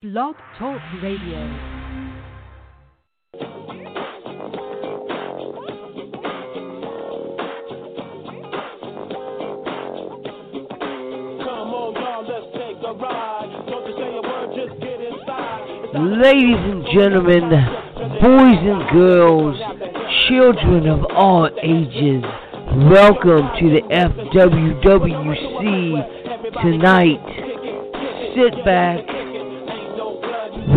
Blog Talk Radio. Ladies and gentlemen, boys and girls, children of all ages, welcome to the FWWC tonight. Sit back,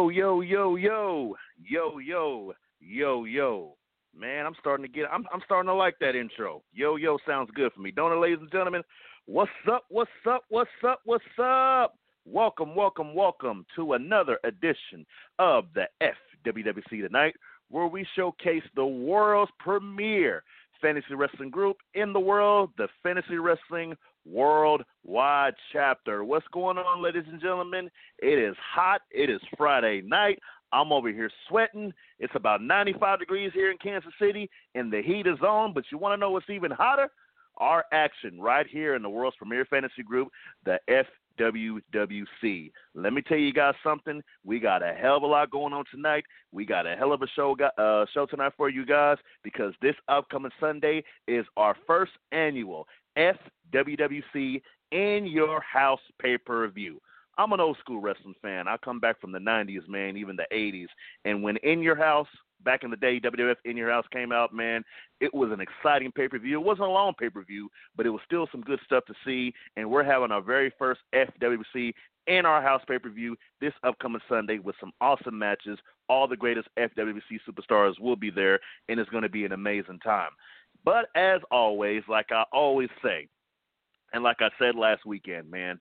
Yo, yo, yo, yo, yo, yo, yo, yo. Man, I'm starting to get I'm I'm starting to like that intro. Yo, yo sounds good for me. Don't it, ladies and gentlemen? What's up? What's up? What's up? What's up? Welcome, welcome, welcome to another edition of the FWWC tonight, where we showcase the world's premier fantasy wrestling group in the world, the Fantasy Wrestling Worldwide Chapter. What's going on, ladies and gentlemen? It is hot. It is Friday night. I'm over here sweating. It's about 95 degrees here in Kansas City, and the heat is on. But you want to know what's even hotter? Our action right here in the world's premier fantasy group, the FWWC. Let me tell you guys something. We got a hell of a lot going on tonight. We got a hell of a show uh, show tonight for you guys because this upcoming Sunday is our first annual FWWC in your house pay per view. I'm an old school wrestling fan. I come back from the 90s, man, even the 80s. And when In Your House, back in the day, WWF In Your House came out, man, it was an exciting pay per view. It wasn't a long pay per view, but it was still some good stuff to see. And we're having our very first FWC in our house pay per view this upcoming Sunday with some awesome matches. All the greatest FWC superstars will be there, and it's going to be an amazing time. But as always, like I always say, and like I said last weekend, man,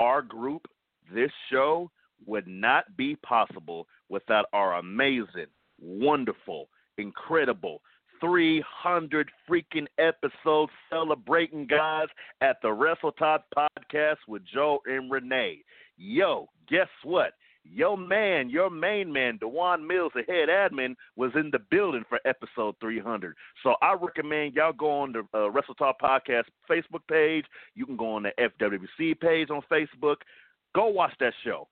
our group this show would not be possible without our amazing, wonderful, incredible 300 freaking episodes celebrating guys at the Wrestle Talk podcast with Joe and Rene. Yo, guess what? Your man, your main man, Dewan Mills, the head admin, was in the building for episode 300. So I recommend y'all go on the uh, Wrestle Talk Podcast Facebook page. You can go on the FWC page on Facebook. Go watch that show.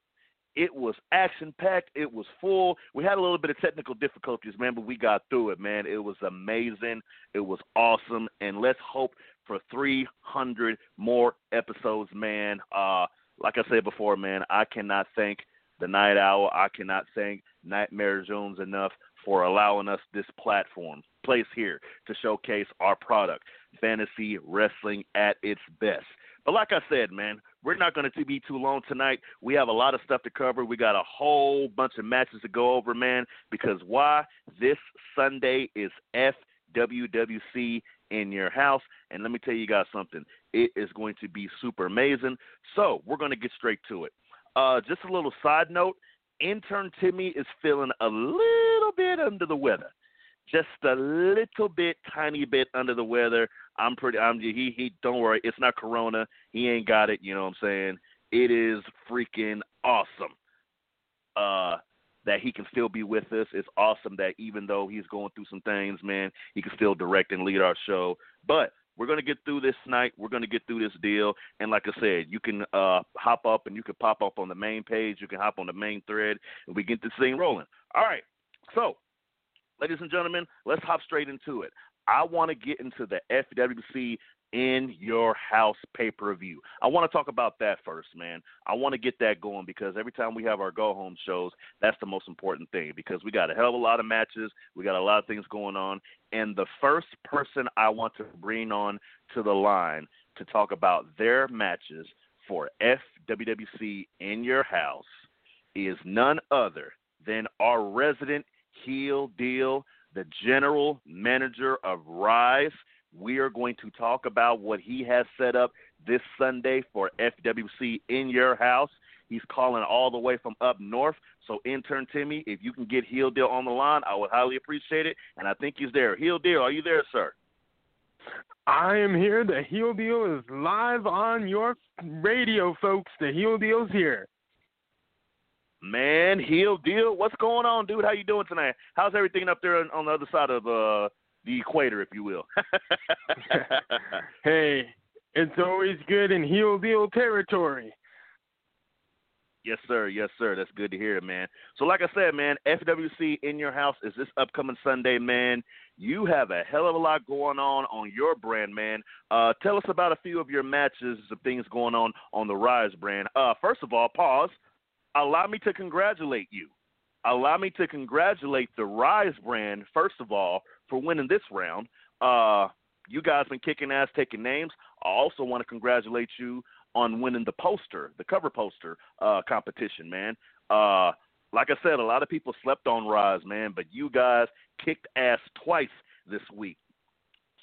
It was action packed. It was full. We had a little bit of technical difficulties, man, but we got through it, man. It was amazing. It was awesome. And let's hope for 300 more episodes, man. Uh, like I said before, man, I cannot thank the Night Owl. I cannot thank Nightmare Jones enough for allowing us this platform, place here to showcase our product, fantasy wrestling at its best. But like I said, man, we're not going to be too long tonight. We have a lot of stuff to cover. We got a whole bunch of matches to go over, man, because why? This Sunday is FWWC in your house. And let me tell you guys something. It is going to be super amazing. So we're going to get straight to it. Uh, just a little side note intern Timmy is feeling a little bit under the weather just a little bit, tiny bit under the weather. I'm pretty. I'm he he. Don't worry, it's not Corona. He ain't got it. You know what I'm saying? It is freaking awesome. Uh, that he can still be with us. It's awesome that even though he's going through some things, man, he can still direct and lead our show. But we're gonna get through this night. We're gonna get through this deal. And like I said, you can uh, hop up and you can pop up on the main page. You can hop on the main thread, and we get this thing rolling. All right. So ladies and gentlemen, let's hop straight into it. I want to get into the FWC in your house pay per view. I want to talk about that first, man. I want to get that going because every time we have our go home shows, that's the most important thing because we got a hell of a lot of matches, we got a lot of things going on, and the first person I want to bring on to the line to talk about their matches for FWWC in your house is none other than our resident heel deal, the general manager of Rise. We are going to talk about what he has set up this Sunday for FWC in your house. He's calling all the way from up north. So, intern Timmy, if you can get Heel Deal on the line, I would highly appreciate it. And I think he's there. Heel Deal, are you there, sir? I am here. The Heel Deal is live on your radio, folks. The Heel Deal's here. Man, Heel Deal, what's going on, dude? How you doing tonight? How's everything up there on, on the other side of uh, the equator, if you will? hey, it's always good in Heel Deal territory. Yes, sir. Yes, sir. That's good to hear, man. So, like I said, man, FWC in your house is this upcoming Sunday, man. You have a hell of a lot going on on your brand, man. Uh, tell us about a few of your matches, some things going on on the Rise brand. Uh, first of all, pause. Allow me to congratulate you. Allow me to congratulate the Rise brand, first of all, for winning this round. Uh, you guys been kicking ass, taking names. I also want to congratulate you on winning the poster, the cover poster uh, competition, man. Uh, like I said, a lot of people slept on Rise, man, but you guys kicked ass twice this week.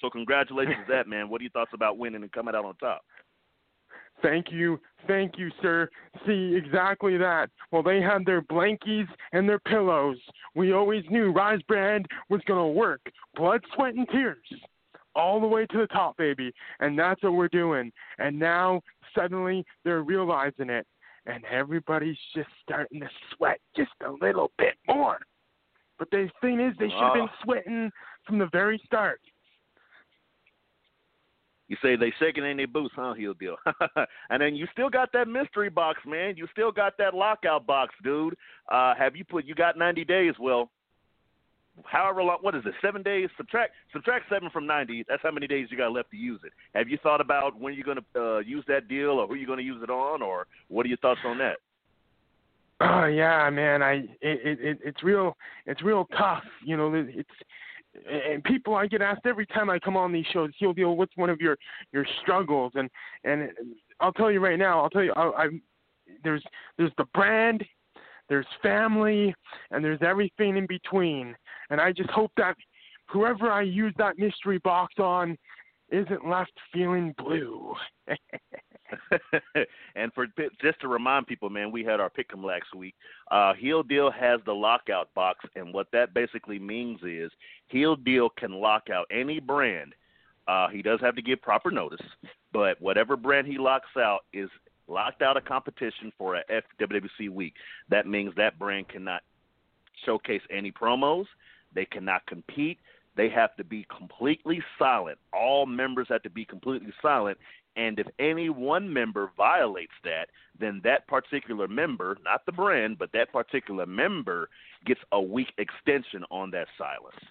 So congratulations to that, man. What are your thoughts about winning and coming out on top? Thank you, thank you, sir. See, exactly that. Well, they had their blankies and their pillows. We always knew Rise Brand was going to work. Blood, sweat, and tears. All the way to the top, baby. And that's what we're doing. And now, suddenly, they're realizing it. And everybody's just starting to sweat just a little bit more. But the thing is, they should have been ah. sweating from the very start. You say they shaking in their boots, huh? Heel deal. and then you still got that mystery box, man. You still got that lockout box, dude. Uh, have you put? You got 90 days. Well, however long. What is it? Seven days. Subtract subtract seven from 90. That's how many days you got left to use it. Have you thought about when you're going to uh, use that deal, or who you're going to use it on, or what are your thoughts on that? Oh yeah, man. I it, it it's real it's real tough. You know, it's and people I get asked every time I come on these shows, Heel Deal, what's one of your your struggles? And and I'll tell you right now, I'll tell you, I, I there's there's the brand, there's family, and there's everything in between. And I just hope that whoever I use that mystery box on isn't left feeling blue. and for just to remind people, man, we had our pick'em last week. Uh, Heel Deal has the lockout box, and what that basically means is Heel Deal can lock out any brand. Uh, he does have to give proper notice, but whatever brand he locks out is locked out of competition for a FWC week. That means that brand cannot showcase any promos. They cannot compete. They have to be completely silent. All members have to be completely silent, and if any one member violates that, then that particular member, not the brand, but that particular member gets a week extension on that silence.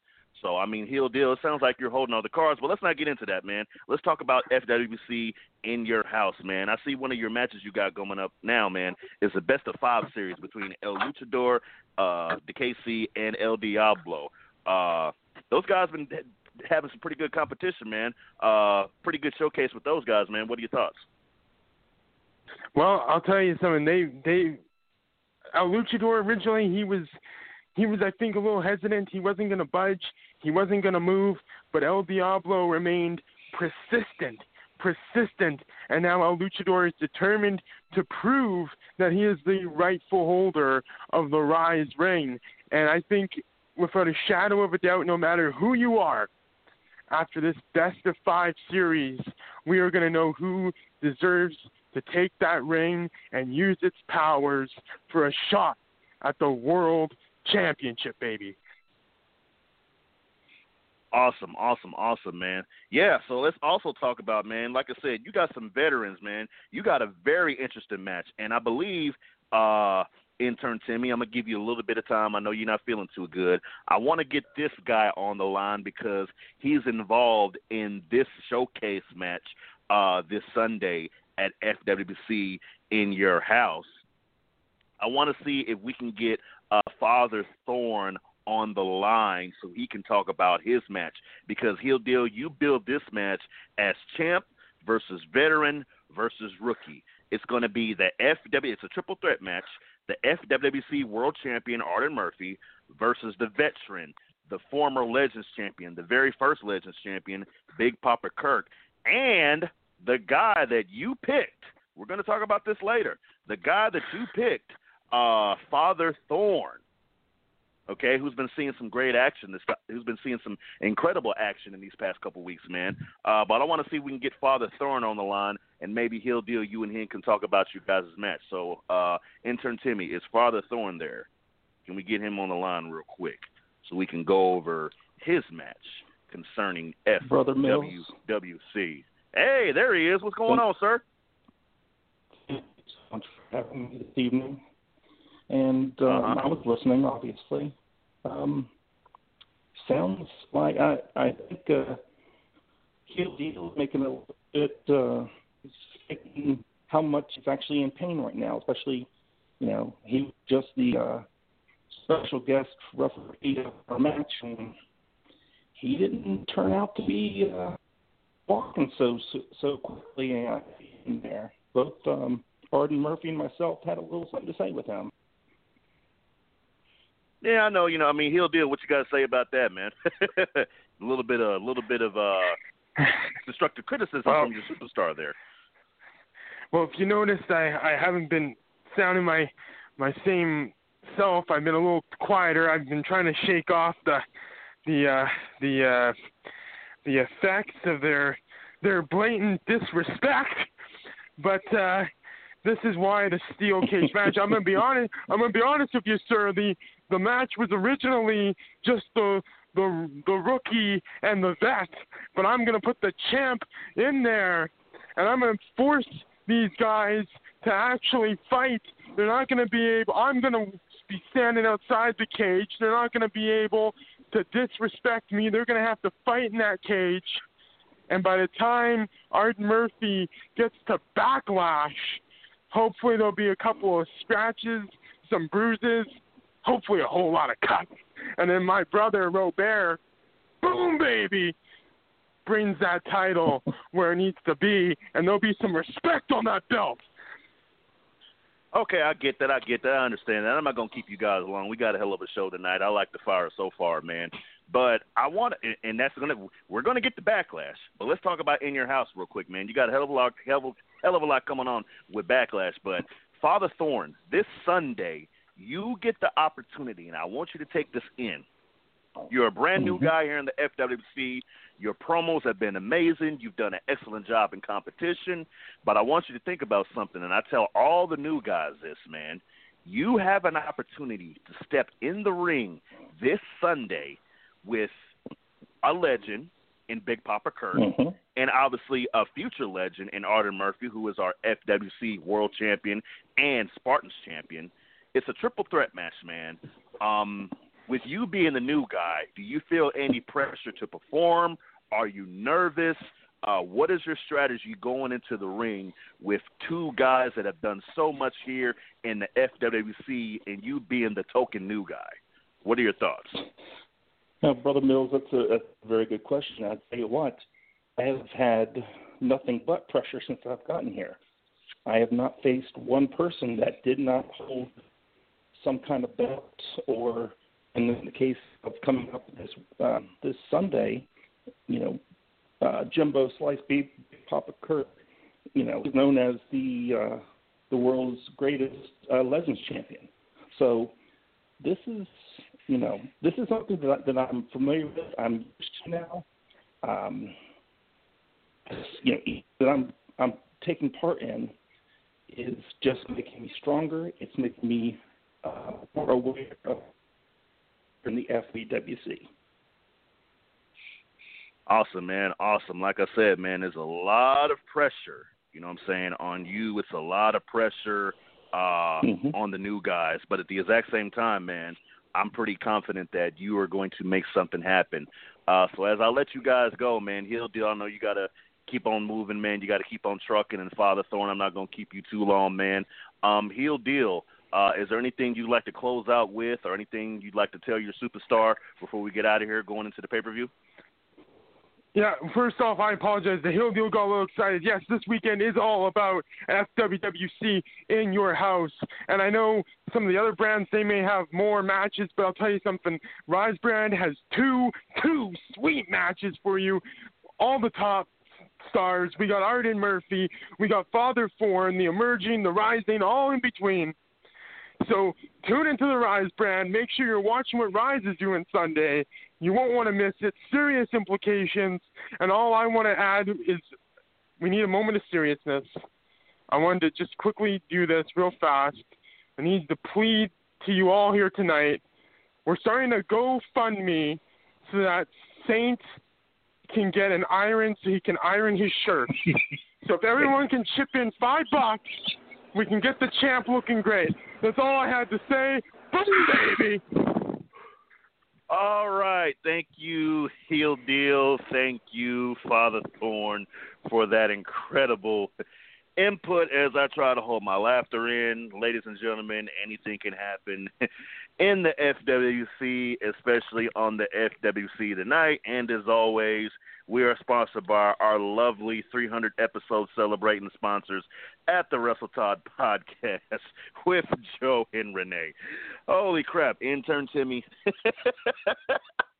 So, I mean, heel deal. It sounds like you're holding all the cards, but let's not get into that, man. Let's talk about FWC in your house, man. I see one of your matches you got going up now, man. Is the best of five series between El Luchador, uh, the KC, and El Diablo. Uh, those guys been having some pretty good competition, man. Uh, pretty good showcase with those guys, man. What are your thoughts? Well, I'll tell you something. They they El Luchador originally he was he was I think a little hesitant. He wasn't going to budge. He wasn't going to move. But El Diablo remained persistent, persistent, and now El Luchador is determined to prove that he is the rightful holder of the Rise ring. And I think without a shadow of a doubt, no matter who you are, after this best of five series, we are going to know who deserves to take that ring and use its powers for a shot at the world championship, baby. Awesome, awesome, awesome, man. Yeah, so let's also talk about, man, like I said, you got some veterans, man. You got a very interesting match. And I believe uh intern Timmy. I'm gonna give you a little bit of time. I know you're not feeling too good. I want to get this guy on the line because he's involved in this showcase match uh, this Sunday at FWC in your house. I want to see if we can get uh, Father Thorn on the line so he can talk about his match because Heel Deal. You build this match as champ versus veteran versus rookie. It's going to be the FW. It's a triple threat match the FWC World Champion Arden Murphy versus the veteran, the former Legends Champion, the very first Legends Champion, Big Papa Kirk. And the guy that you picked. We're going to talk about this later. The guy that you picked, uh, Father Thorn. Okay, who's been seeing some great action? This who's been seeing some incredible action in these past couple weeks, man. Uh, but I want to see if we can get Father Thorn on the line, and maybe Heel Deal. You and him can talk about you guys' match. So, uh, intern Timmy, is Father Thorn there? Can we get him on the line real quick so we can go over his match concerning FWWC? Hey, there he is. What's going on, sir? Thanks for having me this evening. And um, uh-huh. I was listening, obviously. Um, sounds like I I think uh, Deal is making a bit uh, how much he's actually in pain right now, especially you know he was just the uh, special guest referee of our match, and he didn't turn out to be uh, walking so so, so quickly in there. Both um, Arden Murphy and myself had a little something to say with him. Yeah, I know. You know, I mean, Heel Deal. What you got to say about that, man? a little bit, a little bit of uh, destructive criticism well, from your superstar there. Well, if you noticed, I I haven't been sounding my my same self. I've been a little quieter. I've been trying to shake off the the uh, the uh, the effects of their their blatant disrespect. But uh, this is why the steel cage match. I'm gonna be honest. I'm gonna be honest with you, sir. The the match was originally just the the the rookie and the vet, but I'm gonna put the champ in there, and I'm gonna force these guys to actually fight. They're not gonna be able. I'm gonna be standing outside the cage. They're not gonna be able to disrespect me. They're gonna have to fight in that cage. And by the time Art Murphy gets to backlash, hopefully there'll be a couple of scratches, some bruises, hopefully a whole lot of cuts. And then my brother Robert, boom baby, brings that title where it needs to be, and there'll be some respect on that belt. Okay, I get that. I get that. I understand that. I'm not gonna keep you guys long. We got a hell of a show tonight. I like the fire so far, man. But I want, and that's gonna, we're gonna get the backlash. But let's talk about in your house real quick, man. You got a hell of a lot, hell hell of a lot coming on with backlash. But Father Thorn, this Sunday, you get the opportunity, and I want you to take this in. You're a brand new mm-hmm. guy here in the FWC. Your promos have been amazing. You've done an excellent job in competition. But I want you to think about something, and I tell all the new guys this, man. You have an opportunity to step in the ring this Sunday with a legend in Big Papa Kurt, mm-hmm. and obviously a future legend in Arden Murphy, who is our FWC World Champion and Spartans Champion. It's a triple threat match, man. Um, with you being the new guy, do you feel any pressure to perform? Are you nervous? Uh, what is your strategy going into the ring with two guys that have done so much here in the FWC and you being the token new guy? What are your thoughts? Now, Brother Mills, that's a, that's a very good question. I'll tell you what, I have had nothing but pressure since I've gotten here. I have not faced one person that did not hold some kind of belt or – in the case of coming up this uh, this Sunday, you know, uh, Jimbo Slice Beef Papa Kurt, you know, is known as the uh, the world's greatest uh, Legends champion. So this is, you know, this is something that, I, that I'm familiar with. I'm used to now. Um, you know, that I'm I'm taking part in is just making me stronger. It's making me uh, more aware of in the FWWC. Awesome, man. Awesome. Like I said, man, there's a lot of pressure, you know what I'm saying, on you. It's a lot of pressure uh, mm-hmm. on the new guys. But at the exact same time, man, I'm pretty confident that you are going to make something happen. Uh, so as I let you guys go, man, Heel Deal, I know you got to keep on moving, man. You got to keep on trucking. And Father Thorn, I'm not going to keep you too long, man. Um, Heel Deal, uh, is there anything you'd like to close out with, or anything you'd like to tell your superstar before we get out of here going into the pay per view? Yeah, first off, I apologize. The Heel Deal got a little excited. Yes, this weekend is all about FWWC in your house. And I know some of the other brands, they may have more matches, but I'll tell you something. Rise brand has two, two sweet matches for you. All the top stars. We got Arden Murphy. We got Father Thorn, the emerging, the rising, all in between. So tune into the Rise brand. Make sure you're watching what Rise is doing Sunday. You won't want to miss it. Serious implications. And all I want to add is we need a moment of seriousness. I wanted to just quickly do this real fast. I need to plead to you all here tonight. We're starting to GoFundMe so that Saint can get an iron so he can iron his shirt. so if everyone can chip in five bucks, we can get the champ looking great. That's all I had to say. Boom, baby. All right. Thank you, Heel Deal. Thank you, Father Thorn, for that incredible input as I try to hold my laughter in. Ladies and gentlemen, anything can happen in the FWC, especially on the FWC tonight. And as always, we are sponsored by our lovely 300 episode celebrating sponsors at the Russell Todd podcast with Joe and Rene. Holy crap, intern Timmy.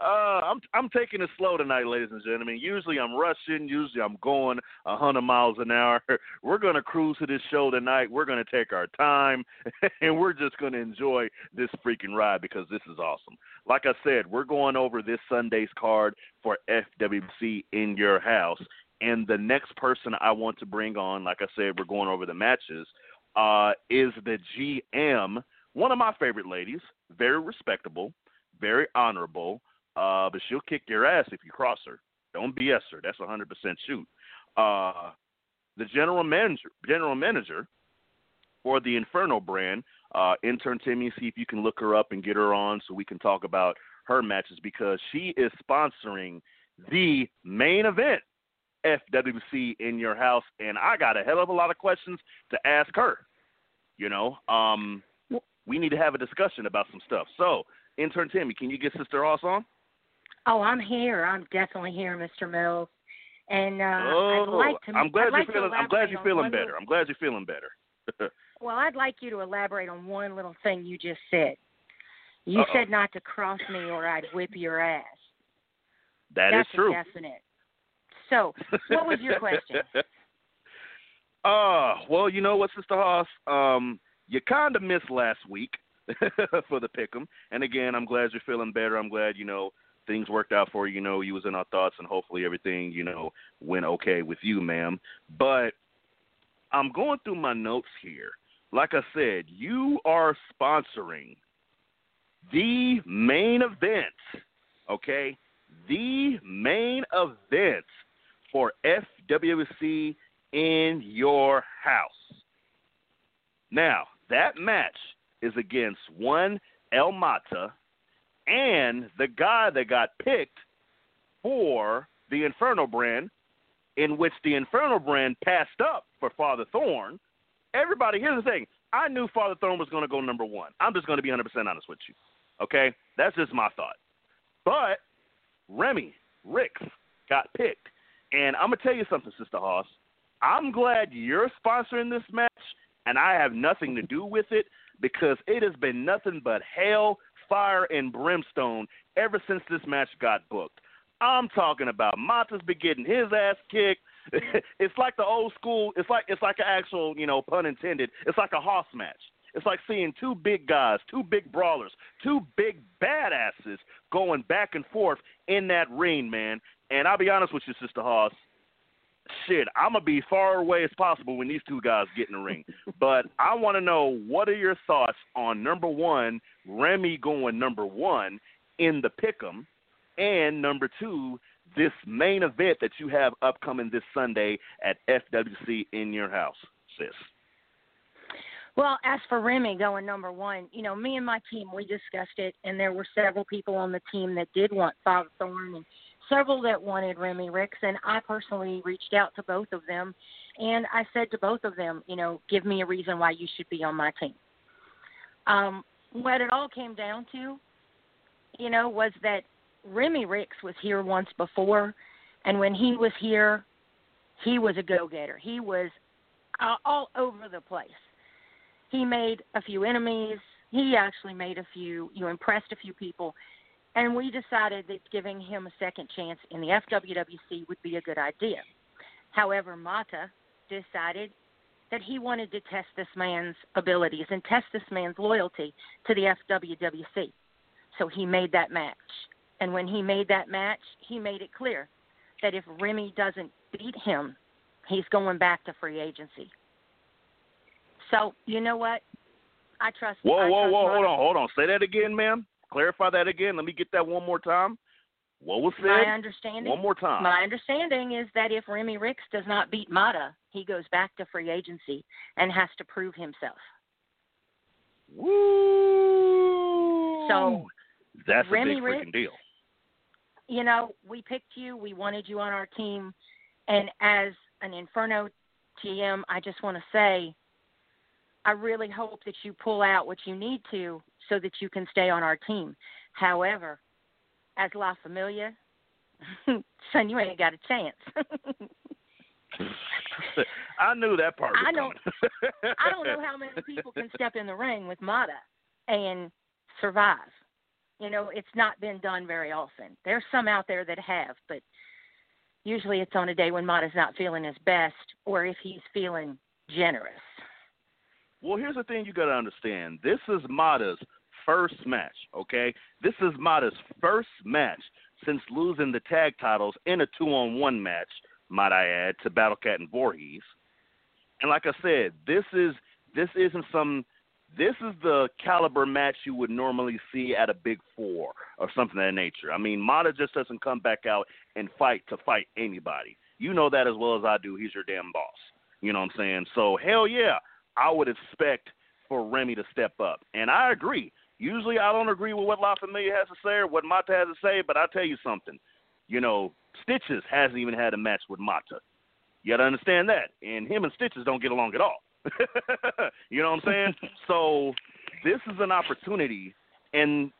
Uh, I'm I'm taking it slow tonight, ladies and gentlemen. Usually I'm rushing. Usually I'm going a hundred miles an hour. We're gonna cruise to this show tonight. We're gonna take our time, and we're just gonna enjoy this freaking ride because this is awesome. Like I said, we're going over this Sunday's card for FWC in your house, and the next person I want to bring on, like I said, we're going over the matches. Uh, is the GM, one of my favorite ladies, very respectable very honorable, uh, but she'll kick your ass if you cross her. Don't BS her. That's 100% shoot. Uh, the general manager, general manager for the Inferno brand, uh, intern Timmy, see if you can look her up and get her on so we can talk about her matches because she is sponsoring the main event FWC in your house, and I got a hell of a lot of questions to ask her. You know, um, we need to have a discussion about some stuff. So Intern Timmy, can you get Sister Hoss on? Oh, I'm here. I'm definitely here, Mr. Mills. And uh, oh, I'd like to. I'm glad I'd you're like feeling. I'm glad you're feeling better. Little, I'm glad you're feeling better. well, I'd like you to elaborate on one little thing you just said. You Uh-oh. said not to cross me or I'd whip your ass. That That's is true. Definite. So, what was your question? Uh, well, you know what, Sister Hoss? Um, you kind of missed last week for the pick'em, and again, I'm glad you're feeling better. I'm glad you know things worked out for you. You know, you was in our thoughts, and hopefully everything you know went okay with you, ma'am. But I'm going through my notes here. Like I said, you are sponsoring the main event, okay? The main event for FWC in your house. Now, that match is against one El Mata and the guy that got picked for the Inferno brand, in which the Inferno brand passed up for Father Thorn. Everybody, here's the thing. I knew Father Thorn was going to go number one. I'm just going to be 100% honest with you. Okay? That's just my thought. But Remy Ricks got picked. And I'm going to tell you something, Sister Hoss. I'm glad you're sponsoring this match, and I have nothing to do with it because it has been nothing but hell, fire, and brimstone ever since this match got booked. I'm talking about Mata's been getting his ass kicked. it's like the old school. It's like it's like an actual, you know, pun intended. It's like a hoss match. It's like seeing two big guys, two big brawlers, two big badasses going back and forth in that ring, man. And I'll be honest with you, Sister Hoss. Shit, I'm gonna be far away as possible when these two guys get in the ring. but I want to know what are your thoughts on number one, Remy going number one in the pick'em, and number two, this main event that you have upcoming this Sunday at FWC in your house, sis. Well, as for Remy going number one, you know, me and my team, we discussed it, and there were several people on the team that did want Father Thorn and several that wanted Remy Ricks, and I personally reached out to both of them, and I said to both of them, you know, give me a reason why you should be on my team. Um, what it all came down to, you know, was that Remy Ricks was here once before, and when he was here, he was a go-getter. He was uh, all over the place. He made a few enemies. He actually made a few, you impressed a few people, and we decided that giving him a second chance in the FWWC would be a good idea. However, Mata decided that he wanted to test this man's abilities and test this man's loyalty to the FWWC. So he made that match. And when he made that match, he made it clear that if Remy doesn't beat him, he's going back to free agency. So, you know what? I trust Whoa, I whoa, trust whoa, Mata. hold on, hold on. Say that again, ma'am. Clarify that again. Let me get that one more time. What was My said? understanding One more time. My understanding is that if Remy Ricks does not beat Mata, he goes back to free agency and has to prove himself. Woo! So, that's Remy a big Ricks- freaking deal. you know, we picked you, we wanted you on our team, and as an Inferno GM, I just want to say, I really hope that you pull out what you need to so that you can stay on our team. However, as La Familia, son, you ain't got a chance. I knew that part. I don't- I don't know how many people can step in the ring with Mata and survive. You know, it's not been done very often. There's some out there that have, but usually it's on a day when Mata's not feeling his best or if he's feeling generous. Well, here's the thing you got to understand. This is Mata's first match, okay? This is Mata's first match since losing the tag titles in a two on one match, might I add, to Battlecat and Voorhees. And like I said, this is this isn't some this is the caliber match you would normally see at a big four or something of that nature. I mean, Mata just doesn't come back out and fight to fight anybody. You know that as well as I do. He's your damn boss. You know what I'm saying? So hell yeah, I would expect for Remy to step up. And I agree. Usually I don't agree with what La Familia has to say or what Mata has to say, but I'll tell you something. You know, Stitches hasn't even had a match with Mata. You gotta understand that. And him and Stitches don't get along at all. you know what I'm saying? so this is an opportunity and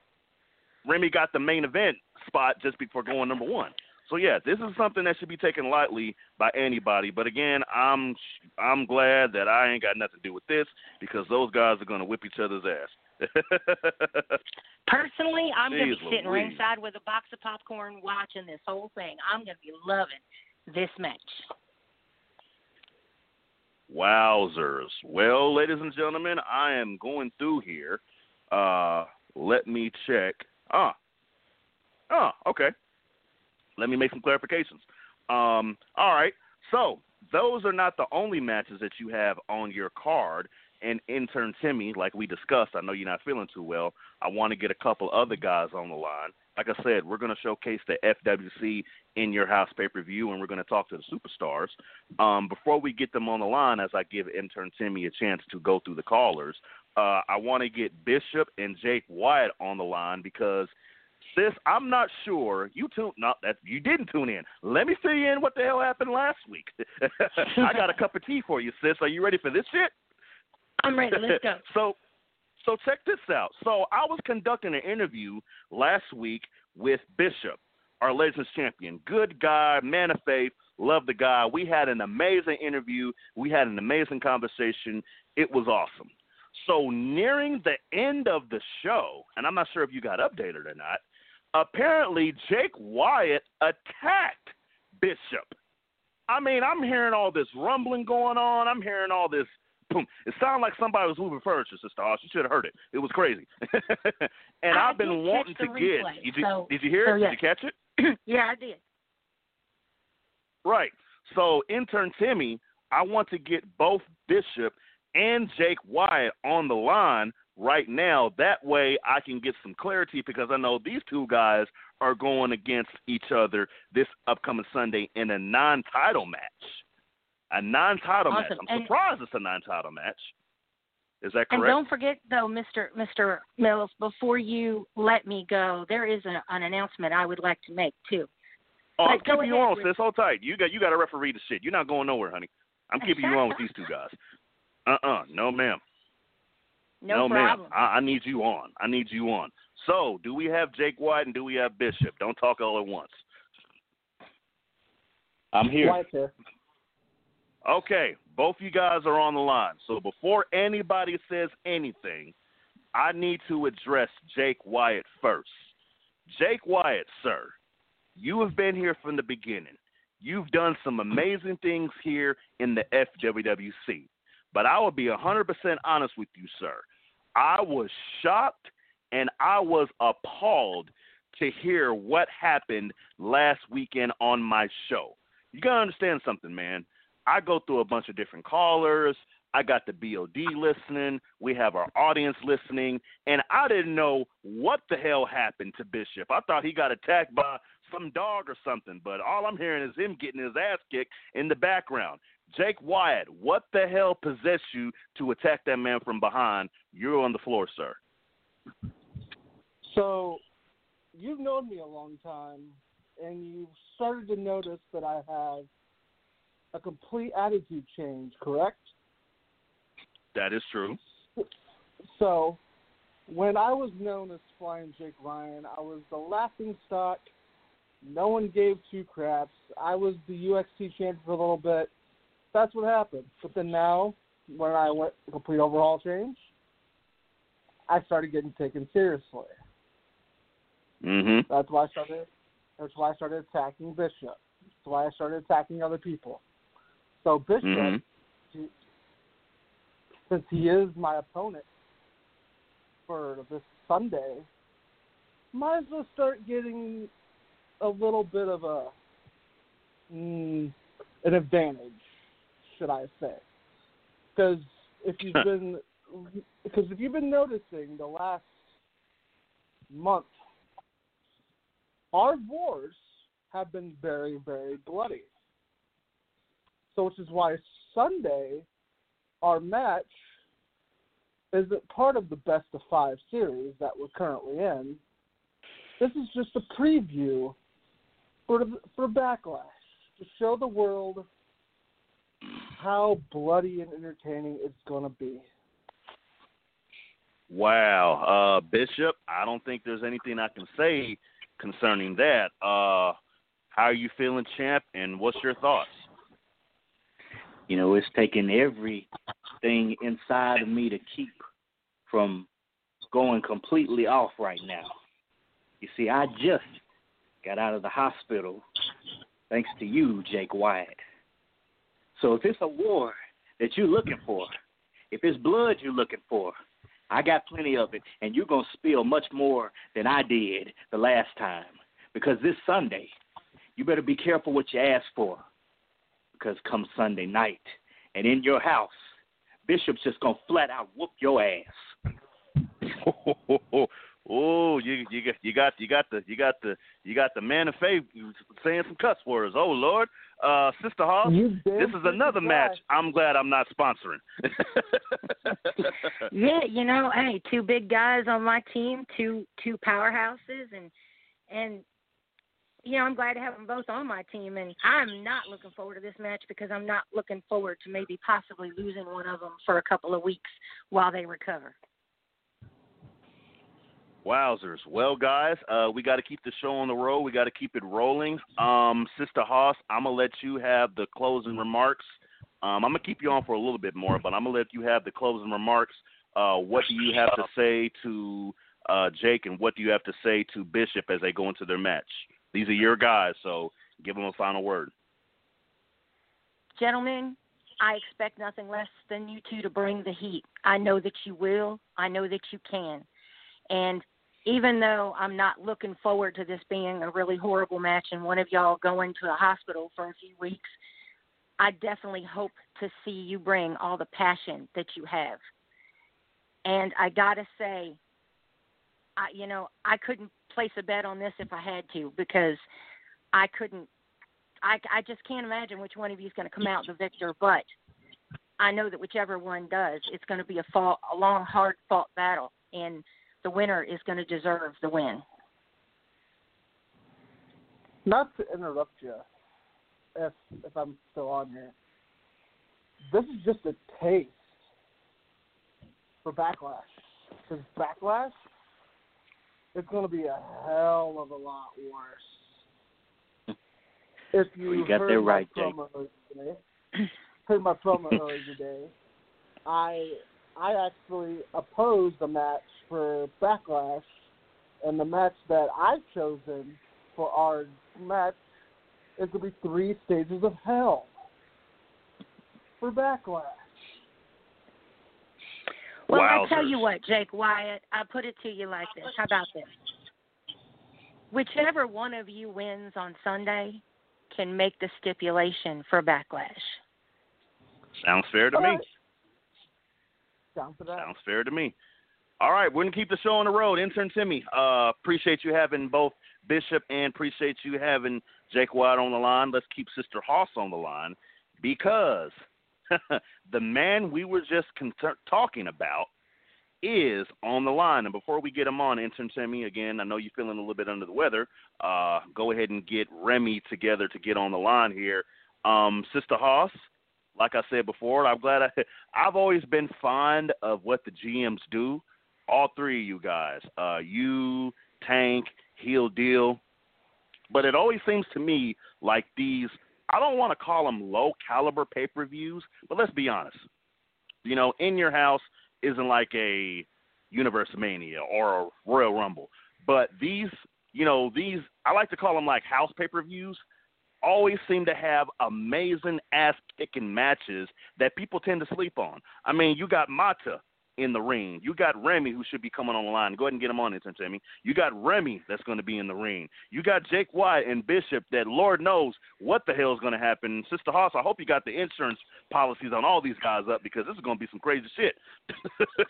Remy got the main event spot just before going number one. So yeah, this is something that should be taken lightly by anybody. But again, I'm I'm glad that I ain't got nothing to do with this because those guys are gonna whip each other's ass. Personally, I'm going to be sitting Louise. ringside with a box of popcorn watching this whole thing. I'm going to be loving this match. Wowzers. Well, ladies and gentlemen, I am going through here. Uh, let me check. Ah. Ah, okay. Let me make some clarifications. Um, all right. So, those are not the only matches that you have on your card. And intern Timmy, like we discussed, I know you're not feeling too well. I want to get a couple other guys on the line. Like I said, we're going to showcase the FWC in your house pay per view, and we're going to talk to the superstars. Um, before we get them on the line, as I give intern Timmy a chance to go through the callers, uh, I want to get Bishop and Jake Wyatt on the line because, sis, I'm not sure you tuned. No, that you didn't tune in. Let me fill you in what the hell happened last week. I got a cup of tea for you, sis. Are you ready for this shit? I'm ready. Let's go. so, so check this out. So I was conducting an interview last week with Bishop, our Legends champion. Good guy, man of faith. Love the guy. We had an amazing interview. We had an amazing conversation. It was awesome. So nearing the end of the show, and I'm not sure if you got updated or not. Apparently, Jake Wyatt attacked Bishop. I mean, I'm hearing all this rumbling going on. I'm hearing all this boom. It sounded like somebody was moving furniture, Sister Hoss. You should have heard it. It was crazy. and I I've been wanting to the get. Did you, so- did you hear so it? yes. Did you catch it? yeah, I did. Right. So, intern Timmy, I want to get both Bishop and Jake Wyatt on the line right now. That way I can get some clarity because I know these two guys are going against each other this upcoming Sunday in a non title match. A non title match. I'm And- surprised it's a non title match. Is that correct? And don't forget, though, Mr. Mr. Mills, before you let me go, there is a, an announcement I would like to make too. oh, I'm But go keeping you on, sis. Hold tight. You got you got to referee the shit. You're not going nowhere, honey. I'm keeping you on with these two guys. Uh uh no ma'am. No, ma'am. problem. I, I need you on. I need you on. So, do we have Jake Wyatt and do we have Bishop? Don't talk all at once. I'm here. Wyatt's here. Okay, both you guys are on the line. So before anybody says anything, I need to address Jake Wyatt first. Jake Wyatt, sir, you have been here from the beginning. You've done some amazing things here in the FWWC. But I will be 100% honest with you, sir. I was shocked and I was appalled to hear what happened last weekend on my show. You got to understand something, man. I go through a bunch of different callers. I got the BOD listening. We have our audience listening. And I didn't know what the hell happened to Bishop. I thought he got attacked by some dog or something, but all I'm hearing is him getting his ass kicked in the background. Jake Wyatt, what the hell possessed you to attack that man from behind? You're on the floor, sir. So, you've known me a long time, and you've started to notice that I have a complete attitude change, correct? That is true. So, when I was known as Flying Jake Ryan, I was the laughing stock. No one gave two craps. I was the UXT champion for a little bit. That's what happened. But then now, when I went complete overhaul change, I started getting taken seriously. Mhm. That's why I started. That's why I started attacking Bishop. That's why I started attacking other people. So Bishop, Mhm. since he is my opponent for this Sunday, might as well start getting a little bit of a mm, an advantage, should I say? Because if you've been because if you've been noticing the last month, our wars have been very, very bloody. So, which is why Sunday, our match isn't part of the best of five series that we're currently in. This is just a preview for for Backlash to show the world how bloody and entertaining it's going to be. Wow, uh, Bishop. I don't think there's anything I can say concerning that. Uh, how are you feeling, champ? And what's your thoughts? You know, it's taking everything inside of me to keep from going completely off right now. You see, I just got out of the hospital thanks to you, Jake Wyatt. So if it's a war that you're looking for, if it's blood you're looking for, I got plenty of it, and you're going to spill much more than I did the last time. Because this Sunday, you better be careful what you ask for. Because come Sunday night, and in your house, Bishop's just going to flat out whoop your ass. oh, you you got you got you got the you got the you got the man of faith saying some cuss words. Oh Lord, uh, Sister Hall, this is another match. I'm glad I'm not sponsoring. Yeah, you know, hey, two big guys on my team, two two powerhouses, and and you know, I'm glad to have them both on my team. And I'm not looking forward to this match because I'm not looking forward to maybe possibly losing one of them for a couple of weeks while they recover. Wowzers. Well, guys, uh, we got to keep the show on the road. We got to keep it rolling. Um, Sister Hoss, I'm gonna let you have the closing remarks. Um, I'm gonna keep you on for a little bit more, but I'm gonna let you have the closing remarks. Uh, what do you have to say to uh, Jake, and what do you have to say to Bishop as they go into their match? These are your guys, so give them a final word. Gentlemen, I expect nothing less than you two to bring the heat. I know that you will. I know that you can. And even though I'm not looking forward to this being a really horrible match and one of y'all going to a hospital for a few weeks, I definitely hope to see you bring all the passion that you have. And I gotta say, I you know I couldn't place a bet on this if I had to because I couldn't. I I just can't imagine which one of you is going to come out the victor, but I know that whichever one does, it's going to be a fought, a long, hard fought battle, and the winner is going to deserve the win. Not to interrupt you, if if I'm still on here. This is just a taste for backlash. Because backlash is going to be a hell of a lot worse. If you, You got heard that my right, Jake. today, heard my promo earlier today, I I actually opposed the match for backlash, and the match that I've chosen for our match It to be three stages of hell for backlash. Well, Wowzers. I tell you what, Jake Wyatt, I put it to you like this. How about this? Whichever one of you wins on Sunday can make the stipulation for backlash. Sounds fair to All me. right. Down for that. Sounds fair to me. All right, we're gonna keep the show on the road. Intern Timmy, uh, appreciate you having both Bishop and appreciate you having Jake Wyatt on the line. Let's keep Sister Hoss on the line because the man we were just con- talking about is on the line. And before we get him on, Intern Timmy, again, I know you're feeling a little bit under the weather. Uh, go ahead and get Remy together to get on the line here. Um, Sister Hoss, like I said before, I'm glad I, I've always been fond of what the GMs do. All three of you guys, uh, you, Tank, Heel Deal. But it always seems to me like these, I don't want to call them low caliber pay per views, but let's be honest. You know, In Your House isn't like a Universe Mania or a Royal Rumble. But these, you know, these, I like to call them like house pay per views always seem to have amazing ass kicking matches that people tend to sleep on. I mean, you got Mata in the ring. You got Remy who should be coming on the line. Go ahead and get him on it, Timmy. You got Remy that's going to be in the ring. You got Jake Wyatt and Bishop that Lord knows what the hell is going to happen. Sister Hoss, I hope you got the insurance policies on all these guys up because this is going to be some crazy shit.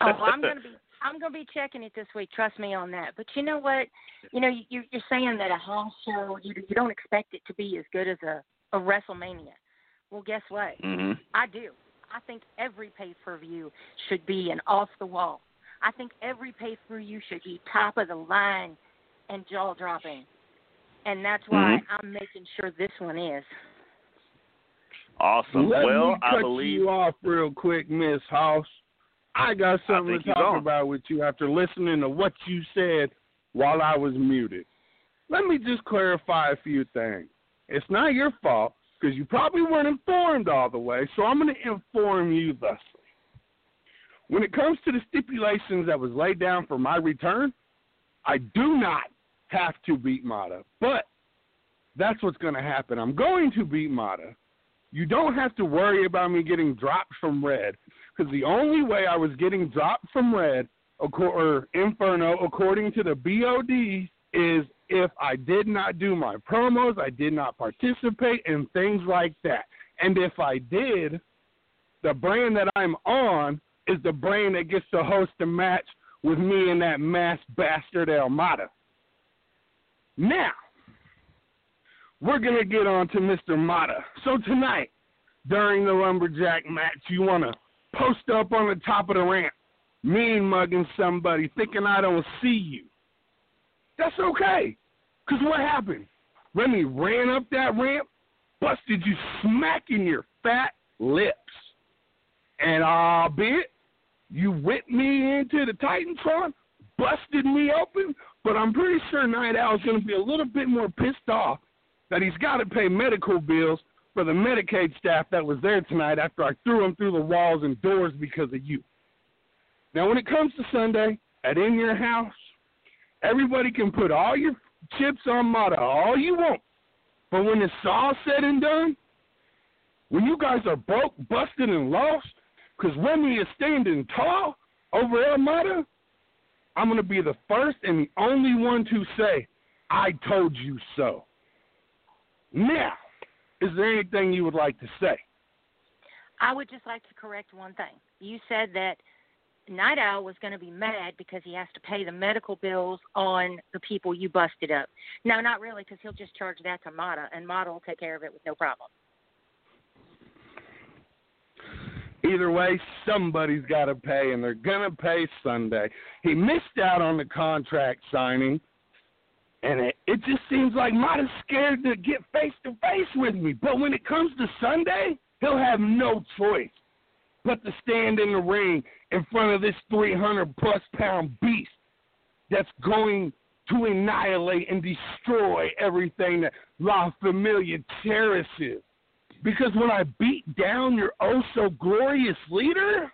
Oh, I'm gonna be I'm gonna be checking it this week. Trust me on that. But you know what? You know, you, you're saying that a house show you you don't expect it to be as good as a a WrestleMania. Well, guess what? hmm I do. I think every pay per view should be an off the wall. I think every pay per view should be top of the line and jaw dropping. And that's why Mhm. I'm making sure this one is. Awesome. Let well, me cut I believe. you off real quick, Miss House. I got something think to talk about with you after listening to what you said while I was muted. Let me just clarify a few things. It's not your fault because you probably weren't informed all the way, so I'm going to inform you thusly. When it comes to the stipulations that was laid down for my return, I do not have to beat Mata, but that's what's going to happen. I'm going to beat Mata. You don't have to worry about me getting dropped from Red because the only way I was getting dropped from Red or Inferno, according to the BOD, is if I did not do my promos, I did not participate, in things like that. And if I did, the brand that I'm on is the brand that gets to host a match with me and that mass bastard El Mata. Now, we're going to get on to Mr. Mata. So tonight, during the Lumberjack match, you want to post up on the top of the ramp, mean mugging somebody, thinking I don't see you. That's okay. Because what happened? Remy ran up that ramp, busted you smack in your fat lips. And albeit you whipped me into the Titantron, busted me open, but I'm pretty sure Night Owl's going to be a little bit more pissed off that he's got to pay medical bills for the Medicaid staff that was there tonight after I threw him through the walls and doors because of you. Now, when it comes to Sunday at In Your House, everybody can put all your chips on Mata all you want. But when it's all said and done, when you guys are broke, busted, and lost, because Remy is standing tall over El Mata, I'm going to be the first and the only one to say, I told you so. Now, is there anything you would like to say? I would just like to correct one thing. You said that Night Owl was going to be mad because he has to pay the medical bills on the people you busted up. No, not really, because he'll just charge that to Mata, and Mata will take care of it with no problem. Either way, somebody's got to pay, and they're going to pay Sunday. He missed out on the contract signing, and it, it just seems like Mata's scared to get face to face with me. But when it comes to Sunday, he'll have no choice but to stand in the ring in front of this 300 plus pound beast that's going to annihilate and destroy everything that La Familia cherishes. Because when I beat down your oh so glorious leader,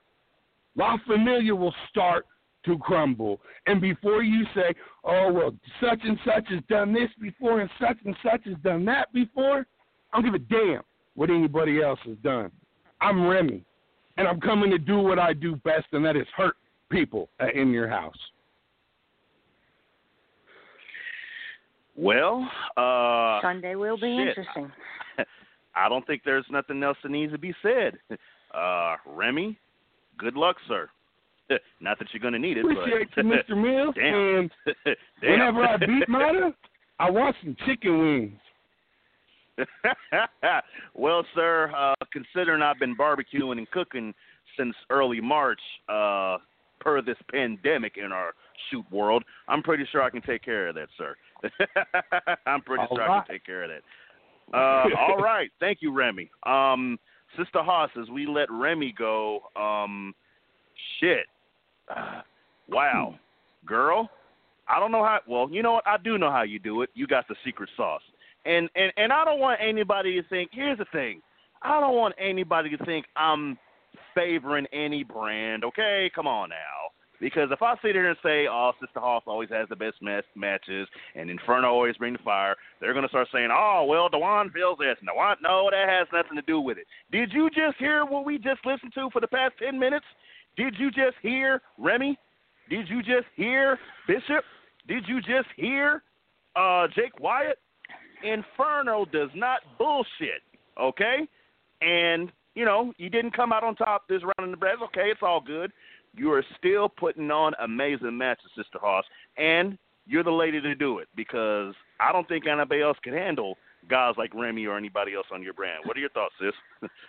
La Familia will start to crumble. And before you say, oh, well, such and such has done this before and such and such has done that before, I don't give a damn what anybody else has done. I'm Remy, and I'm coming to do what I do best, and that is hurt people in your house. Well, uh, Sunday will be shit. interesting. I don't think there's nothing else that needs to be said. Uh, Remy, good luck, sir. Not that you're going to need it, Appreciate but you, Mr. Mills. Damn. And Damn. whenever I beat Mata, I want some chicken wings. well, sir, uh, considering I've been barbecuing and cooking since early March, uh, per this pandemic in our shoot world, I'm pretty sure I can take care of that, sir. I'm pretty All sure I can take care of that. Uh, all right, thank you, Remy. Um, Sister Hoss, as we let Remy go, um, shit, uh, wow, girl, I don't know how. Well, you know what? I do know how you do it. You got the secret sauce, and and and I don't want anybody to think. Here's the thing, I don't want anybody to think I'm favoring any brand. Okay, come on now. Because if I sit here and say, "Oh, Sister Hoss always has the best match- matches," and Inferno always bring the fire, they're gonna start saying, "Oh, well, Dewan feels this." And Dewan, no, that has nothing to do with it. Did you just hear what we just listened to for the past ten minutes? Did you just hear Remy? Did you just hear Bishop? Did you just hear uh, Jake Wyatt? Inferno does not bullshit, okay? And you know, you didn't come out on top this round in the brass. Okay, it's all good. You are still putting on amazing matches, Sister Hoss, and you're the lady to do it because I don't think anybody else can handle guys like Remy or anybody else on your brand. What are your thoughts, sis?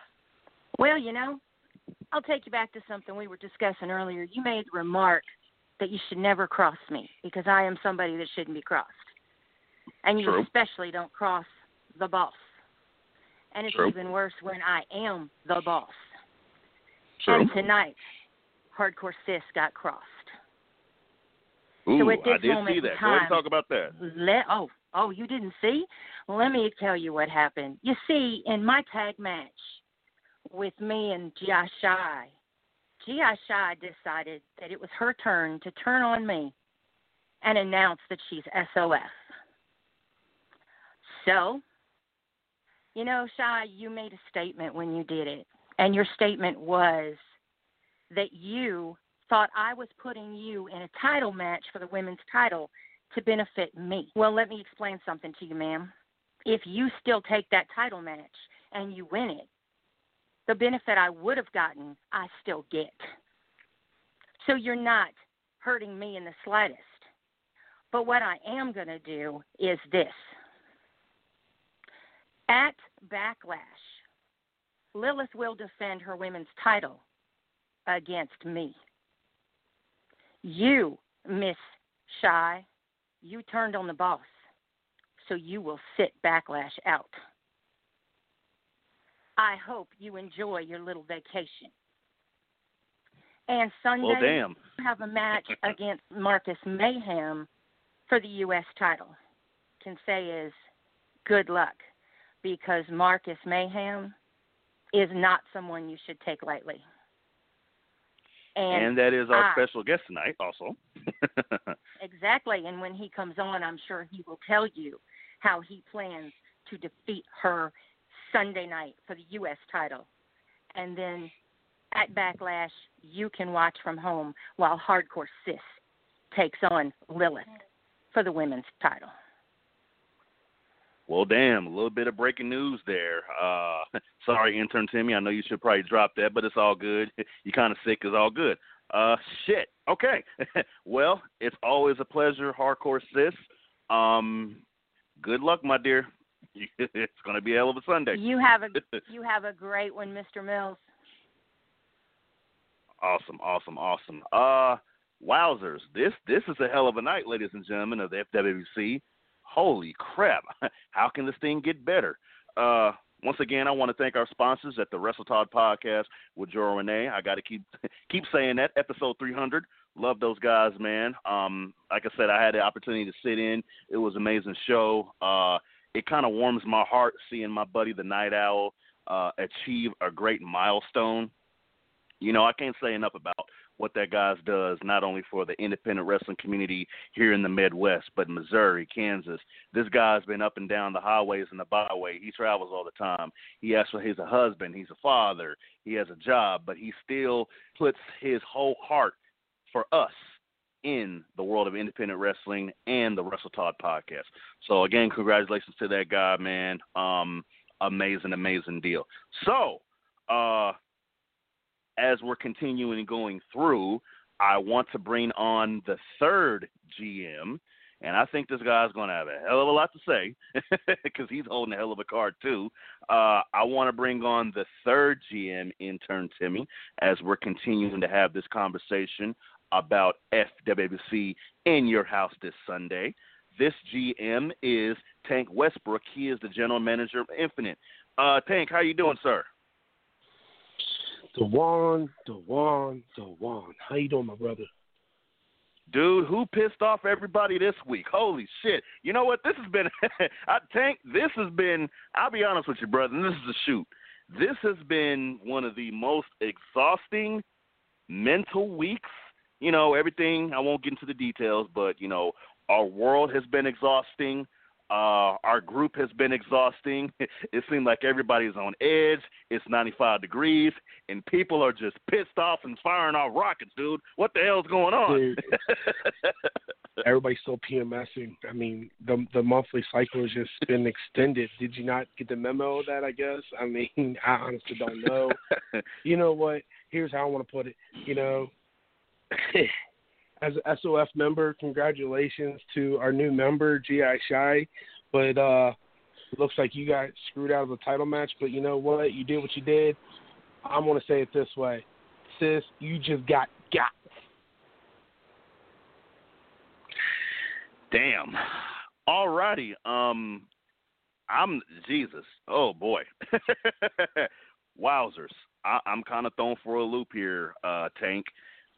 Well, you know, I'll take you back to something we were discussing earlier. You made the remark that you should never cross me because I am somebody that shouldn't be crossed. And you True. especially don't cross the boss. And it's True. even worse when I am the boss. True. And tonight, Hardcore Sis got crossed. Ooh, so at this I did moment see that. Go ahead and talk about that. Let oh oh you didn't see? Let me tell you what happened. You see, in my tag match with me and Gi Shy, Gi Shy decided that it was her turn to turn on me and announce that she's SOS. So, you know, Shy, you made a statement when you did it, and your statement was that you thought I was putting you in a title match for the women's title to benefit me. Well, let me explain something to you, ma'am. If you still take that title match and you win it, the benefit I would have gotten, I still get. So you're not hurting me in the slightest. But what I am going to do is this. At Backlash, Lilith will defend her women's title against me. You, Miss Shy, you turned on the boss, so you will sit Backlash out. I hope you enjoy your little vacation. And Sunday, Well, damn. you have a match against Marcus Mayhem for the U.S. title. Can say is good luck because Marcus Mayhem is not someone you should take lightly. And, And that is our I- special guest tonight, also. Exactly. And when he comes on, I'm sure he will tell you how he plans to defeat her Sunday night for the U.S. title. And then at Backlash, you can watch from home while Hardcore Sis takes on Lilith for the women's title. Well, damn, a little bit of breaking news there. Uh, sorry, intern Timmy. I know you should probably drop that, but it's all good. You kind of sick. It's all good. Uh, shit. Okay. well, it's always a pleasure, hardcore sis. Um, good luck, my dear. it's gonna be a hell of a Sunday. You have a you have a great one, Mr. Mills. Awesome, awesome, awesome. Uh, wowzers! This this is a hell of a night, ladies and gentlemen of the FWC. Holy crap! How can this thing get better? Uh, once again, I want to thank our sponsors at the Wrestle Talk Podcast with Joe Rene. I got to keep keep saying that. Episode 300. Love those guys, man. Um, like I said, I had the opportunity to sit in. It was an amazing show. Uh, it kind of warms my heart seeing my buddy the Night Owl uh, achieve a great milestone. You know, I can't say enough about what that guys does, not only for the independent wrestling community here in the Midwest, but Missouri, Kansas. This guy's been up and down the highways and the byway. He travels all the time. He actually he's a husband, he's a father, he has a job, but he still puts his whole heart for us in the world of independent wrestling and the Wrestle Talk podcast. So again, congratulations to that guy, man. Um, amazing, amazing deal. So, uh, as we're continuing going through, I want to bring on the third GM, and I think this guy's going to have a hell of a lot to say because he's holding a hell of a card too. Uh, I want to bring on the third GM intern Timmy as we're continuing to have this conversation about FWC in your house this Sunday. This GM is Tank Westbrook. He is the general manager of Infinite. Uh, Tank, how you doing, sir? Dewan, Dewan, Dewan. How you doing, my brother? Dude, who pissed off everybody this week? Holy shit! You know what? This has been, I Tank. This has been. I'll be honest with you, brother. And this is a shoot. This has been one of the most exhausting mental weeks. You know, everything. I won't get into the details, but you know, our world has been exhausting. Uh, our group has been exhausting. It seems like everybody's on edge. It's 95 degrees, and people are just pissed off and firing off rockets, dude. What the hell's going on? Everybody's still PMSing. I mean, the the monthly cycle has just been extended. Did you not get the memo of that? I guess. I mean, I honestly don't know. you know what? Here's how I want to put it. You know, as a SOF member, congratulations to our new member, GI Shy. But uh looks like you got screwed out of the title match. But you know what? You did what you did. I'm gonna say it this way, sis. You just got got. Damn. Alrighty. Um, I'm Jesus. Oh boy. Wowzers. I, I'm kind of thrown for a loop here, uh, Tank.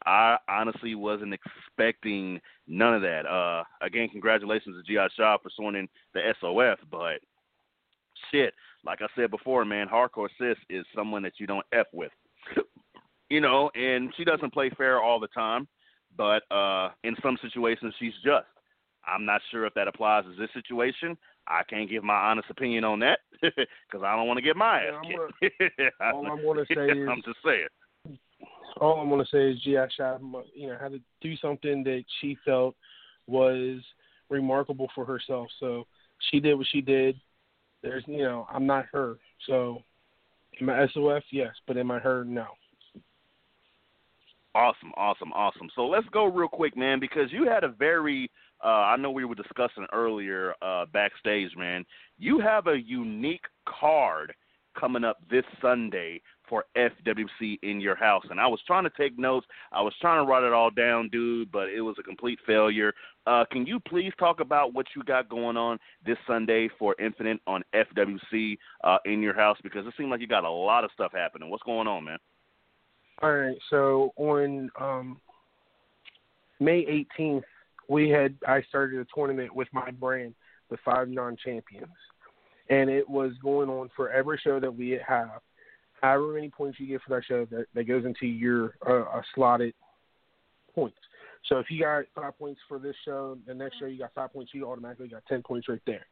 I honestly wasn't expecting none of that. Uh, again, congratulations to GI Shy for joining the SOF, but shit, like I said before, man, Hardcore Sis is someone that you don't F with. you know, and she doesn't play fair all the time, but uh, in some situations she's just. I'm not sure if that applies to this situation. I can't give my honest opinion on that because I don't want to get my ass kicked. all I'm going to say is I'm just saying all I'm going to say is Shad, you know, had to do something that she felt was remarkable for herself. So she did what she did. There's, you know, I'm not her. So am I SOF? Yes, but am I her? No. Awesome, awesome, awesome. So let's go real quick, man, because you had a very uh, I know we were discussing earlier uh, backstage, man. You have a unique card coming up this Sunday for FWC in your house. And I was trying to take notes. I was trying to write it all down, dude, but it was a complete failure. Uh, can you please talk about what you got going on this Sunday for Infinite on FWC uh, in your house? Because it seemed like you got a lot of stuff happening. What's going on, man? All right. So on um, May 18th, we had I started a tournament with my brand, the Five Non Champions, and it was going on for every show that we have however many points you get for that show, that, that goes into your uh, slotted points. So if you got five points for this show, the next show you got five points, you automatically got ten points right there.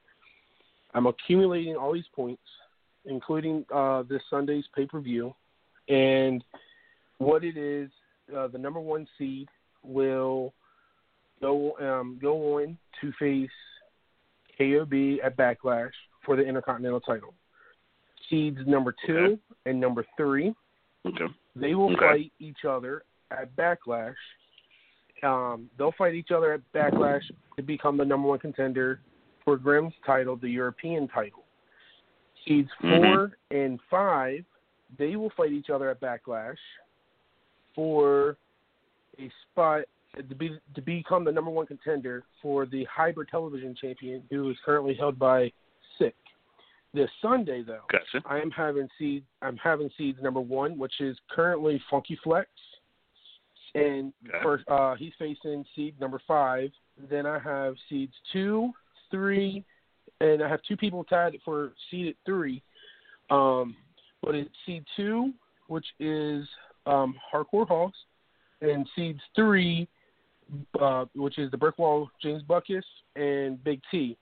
I'm accumulating all these points, including uh, this Sunday's pay per view, and what it is, uh, the number one seed will go um, go on to face KOB at Backlash for the Intercontinental title seeds number two okay. and number three. Okay. They will okay. fight each other at Backlash. Um, they'll fight each other at Backlash to become the number one contender for Grim's title, the European title. Seeds 4 mm-hmm. and five, they will fight each other at Backlash for a spot to be to become the number one contender for the hybrid television champion, who is currently held by. This Sunday, though, gotcha. I am having seed. I'm having seeds number one, which is currently Funky Flex, and okay. first uh, he's facing seed number five. Then I have seeds two, three, and I have two people tied for seed at three. Um, but it's seed two, which is um, Hardcore Hoss, and seeds three, uh, which is the Brick Wall, James Buckus, and Big T.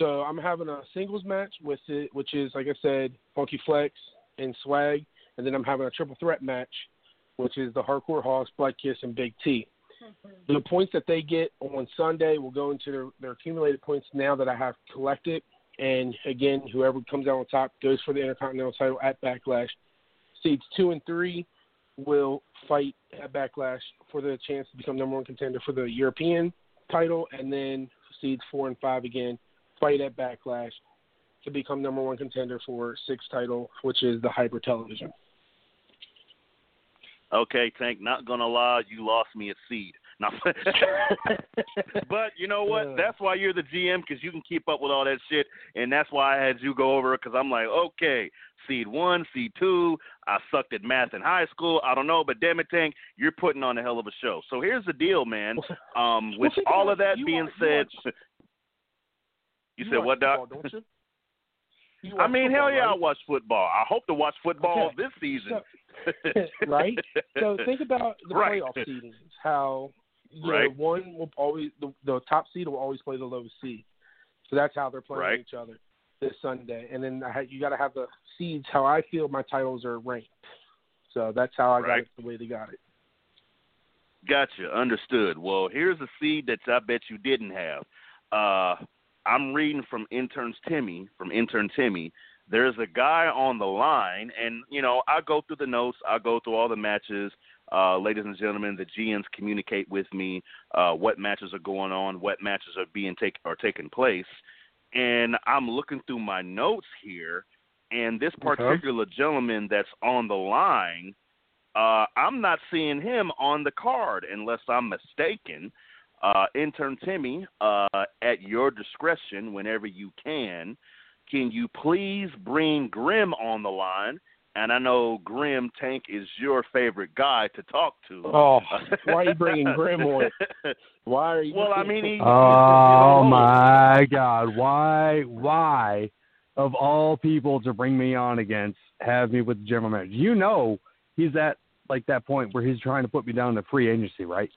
So I'm having a singles match with it, which is like I said, Funky Flex and Swag, and then I'm having a triple threat match, which is the Hardcore Hawks, Black Kiss, and Big T. Mm-hmm. The points that they get on Sunday will go into their, their accumulated points now that I have collected. And again, whoever comes out on top goes for the Intercontinental title at Backlash. Seeds two and three will fight at Backlash for the chance to become number one contender for the European title, and then seeds four and five again fight at Backlash to become number one contender for six title, which is the Hyper Television. Okay, Tank. Not gonna lie, you lost me a seed. But you know what? That's why you're the GM because you can keep up with all that shit, and that's why I had you go over it because I'm like, okay, seed one, seed two. I sucked at math in high school. I don't know, but damn it, Tank, you're putting on a hell of a show. So here's the deal, man. Um, with all of that. Being said, you You said what, Doc? don't you? You I mean, hell yeah, I watch football. I hope to watch football Okay. this season. right? So think about the Right. playoff seedings. How you Right. know, one will always the, the top seed will always play the lowest seed. So that's how they're playing Right. each other this Sunday. And then I, ha- you got to have the seeds. How I feel my titles are ranked. So that's how I got it the way they got it. Gotcha. Understood. Well, here's a seed that I bet you didn't have. Uh, I'm reading from interns Timmy, from intern Timmy. There's a guy on the line, and you know I go through the notes, I go through all the matches. Uh, ladies and gentlemen, the GMs communicate with me uh, what matches are going on, what matches are being take are taking place, and I'm looking through my notes here, and this particular gentleman that's on the line uh, I'm not seeing him on the card unless I'm mistaken. Uh, intern Timmy, uh, at your discretion, whenever you can, can you please bring Grim on the line? And I know Grim Tank is your favorite guy to talk to. Oh, why are you bringing Grim on? Why are you? well, I mean, he, Oh he- my God! Why? Why, of all people to bring me on against, have me with the general manager? You know, he's at like that point where he's trying to put me down to free agency, right?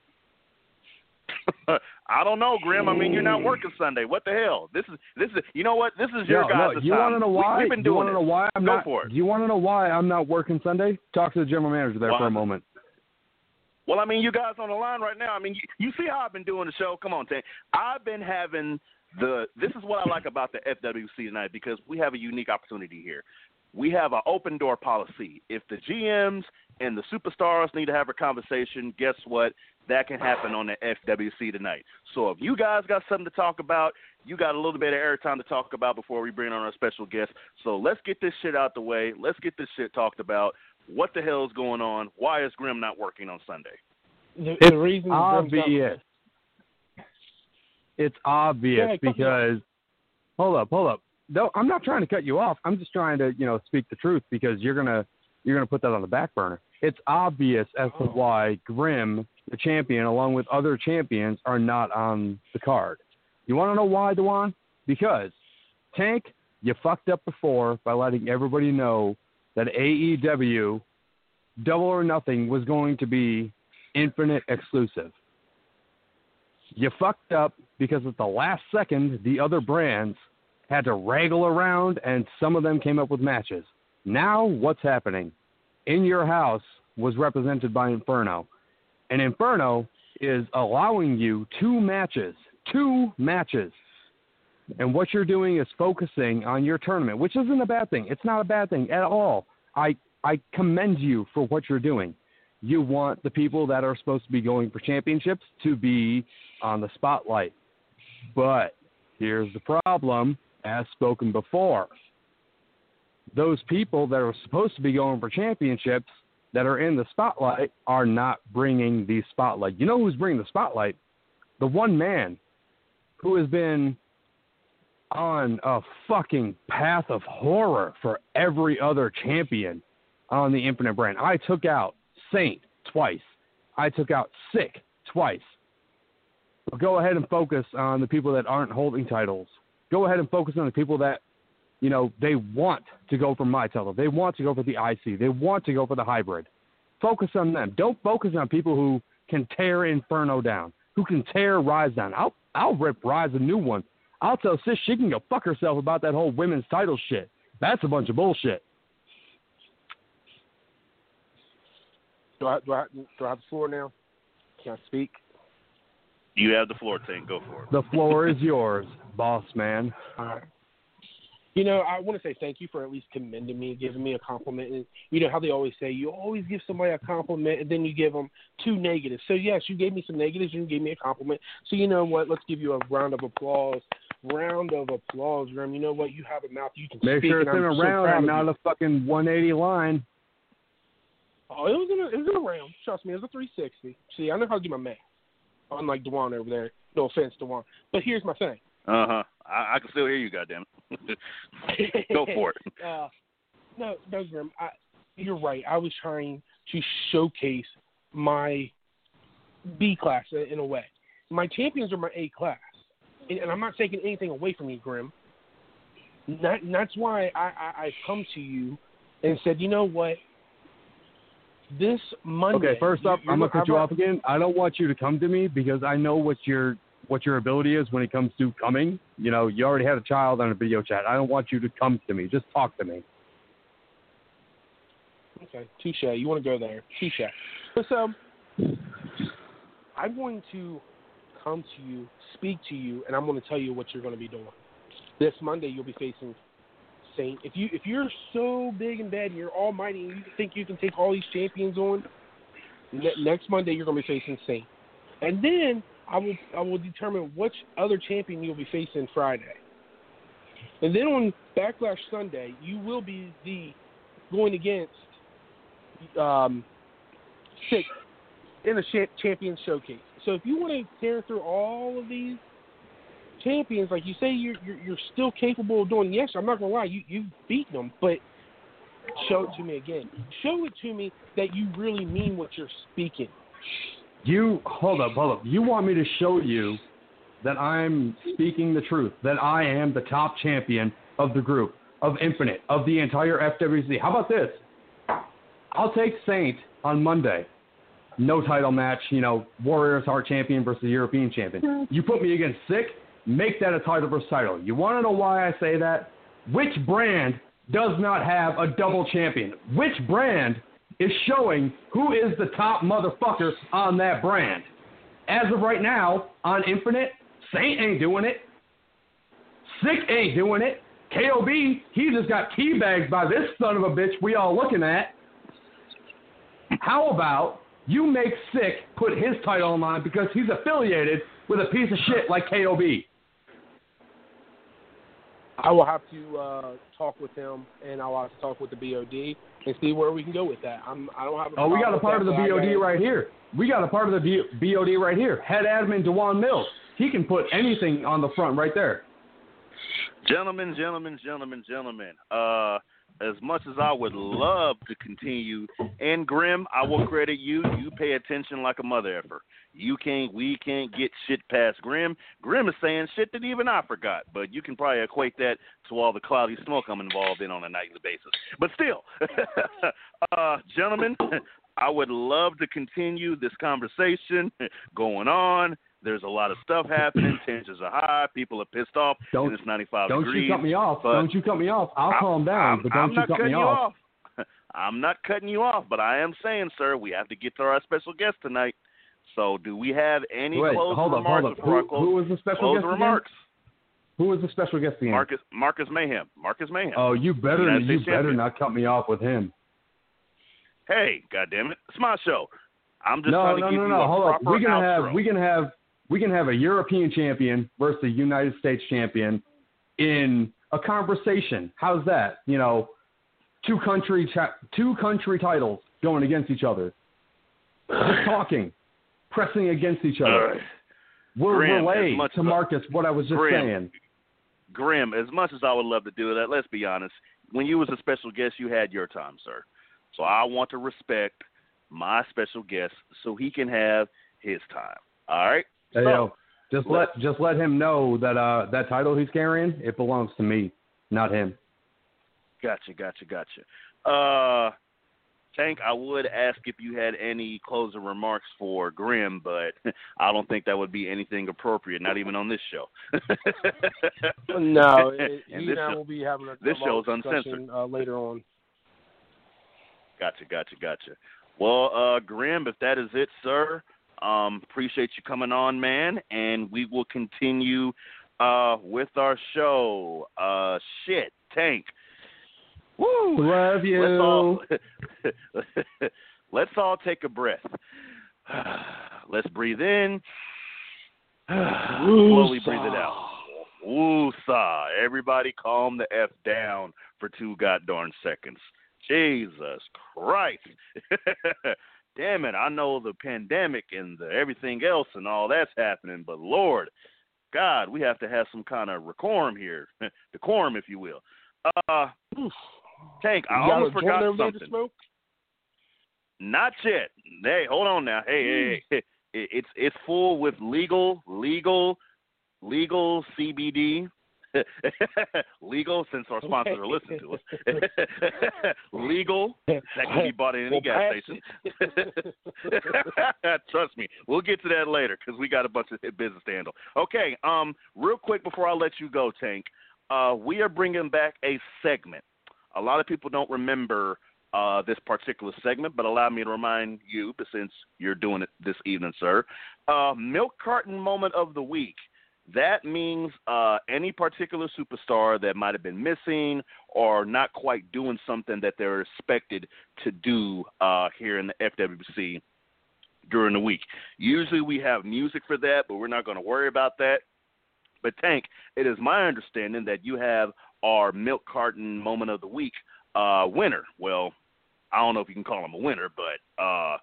I don't know, Grim. I mean, you're not working Sunday. What the hell? This is this is. You know what? This is your no, guys' no. You time. want to know why? we've been you doing want to know why I'm Go not? for it. Do you want to know why I'm not working Sunday? Talk to the general manager there Why? for a moment. Well, I mean, you guys on the line right now. I mean, you, you see how I've been doing the show. Come on, Tank. I've been having the. This is what I like about the FWC tonight because we have a unique opportunity here. We have an open door policy. If the GMs and the superstars need to have a conversation, guess what? That can happen on the FWC tonight. So if you guys got something to talk about, you got a little bit of airtime to talk about before we bring on our special guest. So let's get this shit out the way. Let's get this shit talked about. What the hell is going on? Why is Grim not working on Sunday? The, It's the reason Grim's obvious. It's obvious Yeah, cut me because hold up, hold up. No, I'm not trying to cut you off. I'm just trying to, you know, speak the truth because you're gonna you're gonna put that on the back burner. It's obvious as to oh. why Grim, the champion, along with other champions, are not on the card. You want to know why, Dewan? Because Tank, you fucked up before by letting everybody know that AEW Double or Nothing was going to be infinite exclusive. You fucked up because at the last second, the other brands had to wrangle around and some of them came up with matches. Now, what's happening? In Your House was represented by Inferno, and Inferno is allowing you two matches. Two matches. And what you're doing is focusing on your tournament, which isn't a bad thing. It's not a bad thing at all. I I commend you for what you're doing. You want the people that are supposed to be going for championships to be on the spotlight. But here's the problem, as spoken before. Those people that are supposed to be going for championships that are in the spotlight are not bringing the spotlight. You know who's bringing the spotlight? The one man who has been on a fucking path of horror for every other champion on the Infinite brand. I took out Saint twice. I took out Sick twice. But go ahead and focus on the people that aren't holding titles. Go ahead and focus on the people that, you know, they want to go for my title. They want to go for the IC. They want to go for the hybrid. focus on them. Don't focus on people who can tear Inferno down, who can tear Rise down. I'll I'll rip Rise a new one. I'll tell Sis she can go fuck herself about that whole women's title shit. That's a bunch of bullshit. Do I, do I, do I have the floor now? Can I speak? You have the floor, Tank. Go for it. The floor is yours, boss man. All right. You know, I want to say thank you for at least commending me, giving me a compliment. And you know how they always say you always give somebody a compliment and then you give them two negatives. So yes, you gave me some negatives you gave me a compliment. So you know what? Let's give you a round of applause. Round of applause, Grim. You know what? You have a mouth you can Make speak. sure it's and in I'm a so round proud and not a fucking 180 line. Oh, it was in a, it was in a round. Trust me, it was a 360. See, I know how to do my math. Unlike Dewan over there. No offense, Dewan. But here's my thing. Uh huh. I, I can still hear you, goddamn. Go for it. uh, no, no, Grim. I, you're right. I was trying to showcase my B class in, in a way. My champions are my A class, and, and I'm not taking anything away from you, Grim. That, that's why I, I, I come to you and said, you know what? This Monday. Okay, first up, you- I'm gonna cut you I'm- off again. I don't want you to come to me because I know what your what your ability is when it comes to coming. You know, you already had a child on a video chat. I don't want you to come to me. Just talk to me. Okay, touche. You want to go there? Touche. So, I'm going to come to you, speak to you, and I'm going to tell you what you're going to be doing. This Monday, you'll be facing Saint. If you if you're so big and bad and you're almighty and you think you can take all these champions on, ne- next Monday you're going to be facing Saint, and then I will I will determine which other champion you'll be facing Friday. And then on Backlash Sunday, you will be the going against um, six in the cha- champion showcase. So if you want to tear through all of these champions, like you say, you're you're, you're still capable of doing. Yes, I'm not gonna lie, you you've beaten them, but show it to me again. Show it to me that you really mean what you're speaking. You hold up, hold up. You want me to show you that I'm speaking the truth, that I am the top champion of the group, of Infinite, of the entire FWC. How about this? I'll take Saint on Monday. No title match, you know, Warriors Heart champion versus European champion. You put me against Sick, make that a title versus title. You want to know why I say that? Which brand does not have a double champion? Which brand is showing who is the top motherfucker on that brand? As of right now, on Infinite, Saint ain't doing it. Sick ain't doing it. KOB, he just got teabagged by this son of a bitch we all looking at. How about you make Sick put his title on line because he's affiliated with a piece of shit like KOB? I will have to uh, talk with him, and I'll have to talk with the BOD and see where we can go with that. I'm I don't have. A Oh, we got a part of the that, but I BOD gotta- right here. We got a part of the BOD right here. Head admin Dewan Mills. He can put anything on the front right there. Gentlemen, gentlemen, gentlemen, gentlemen. Uh, as much as I would love to continue, and Grim, I will credit you. You pay attention like a mother effer. You can't, we can't get shit past Grim. Grim is saying shit that even I forgot, but you can probably equate that to all the cloudy smoke I'm involved in on a nightly basis. But still, uh, gentlemen, I would love to continue this conversation going on. There's a lot of stuff happening. Tensions are high. People are pissed off. Don't- and it's 95 Don't degrees. you cut me off. Don't you cut me off. I'll calm down, I'm, but don't I'm you not cut cutting me you off. off. I'm not cutting you off, but I am saying, sir, we have to get to our special guest tonight. So, do we have any Wait, closing hold up, remarks hold up. Who, close? who was the special guest remarks. again? Who was the special guest again? Marcus Marcus Mayhem. Marcus Mayhem. Oh, you better United you States better champion. not cut me off with him. Hey, goddamn it, it's my show. I'm just no, trying to no, give no, you no. a Hold up. proper We can outro. have we can have we can have a European champion versus a United States champion in a conversation. How's that? You know, two country cha- two country titles going against each other, just talking, pressing against each other. right. We'll Grim, relay as much to as Marcus what I was just Grim. saying. Grim, as much as I would love to do that, let's be honest. When you was a special guest, you had your time, sir. So I want to respect my special guest so he can have his time. All right. Hey, so, yo, just let just let him know that uh that title he's carrying it belongs to me, not him. Gotcha, gotcha, gotcha. Uh, Tank, I would ask if you had any closing remarks for Grim, but I don't think that would be anything appropriate, not even on this show. no, it, And he this and I show- will be having a, this a long show's uncensored. uh, later on. Gotcha, gotcha, gotcha. Well, uh, Grim, if that is it, sir, um, appreciate you coming on, man, and we will continue uh, with our show. Uh, shit, Tank. Woo! Love you. Let's all, let's all take a breath. Let's breathe in. Slowly breathe it out. Woosah. Everybody calm the F down for two goddamn seconds. Jesus Christ. Damn it, I know the pandemic and the everything else and all that's happening, but Lord, God, we have to have some kind of decorum here. decorum, if you will. Uh, Tank, I You got a almost forgot over there to something. Not yet. Hey, hold on now. Hey, hey, hey. It's it's full with legal, legal, legal CBD. legal, since our sponsors are listening to us. legal that can be bought in any Well, gas station. Trust me, we'll get to that later because we got a bunch of business to handle. Okay, um, real quick before I let you go, Tank, uh, we are bringing back a segment. A lot of people don't remember uh, this particular segment, but allow me to remind you, since you're doing it this evening, sir, uh, milk carton moment of the week. That means uh, any particular superstar that might have been missing or not quite doing something that they're expected to do uh, here in the FWC during the week. Usually we have music for that, but we're not going to worry about that. But Tank, it is my understanding that you have our milk carton moment of the week uh, winner. Well, I don't know if you can call him a winner, but uh,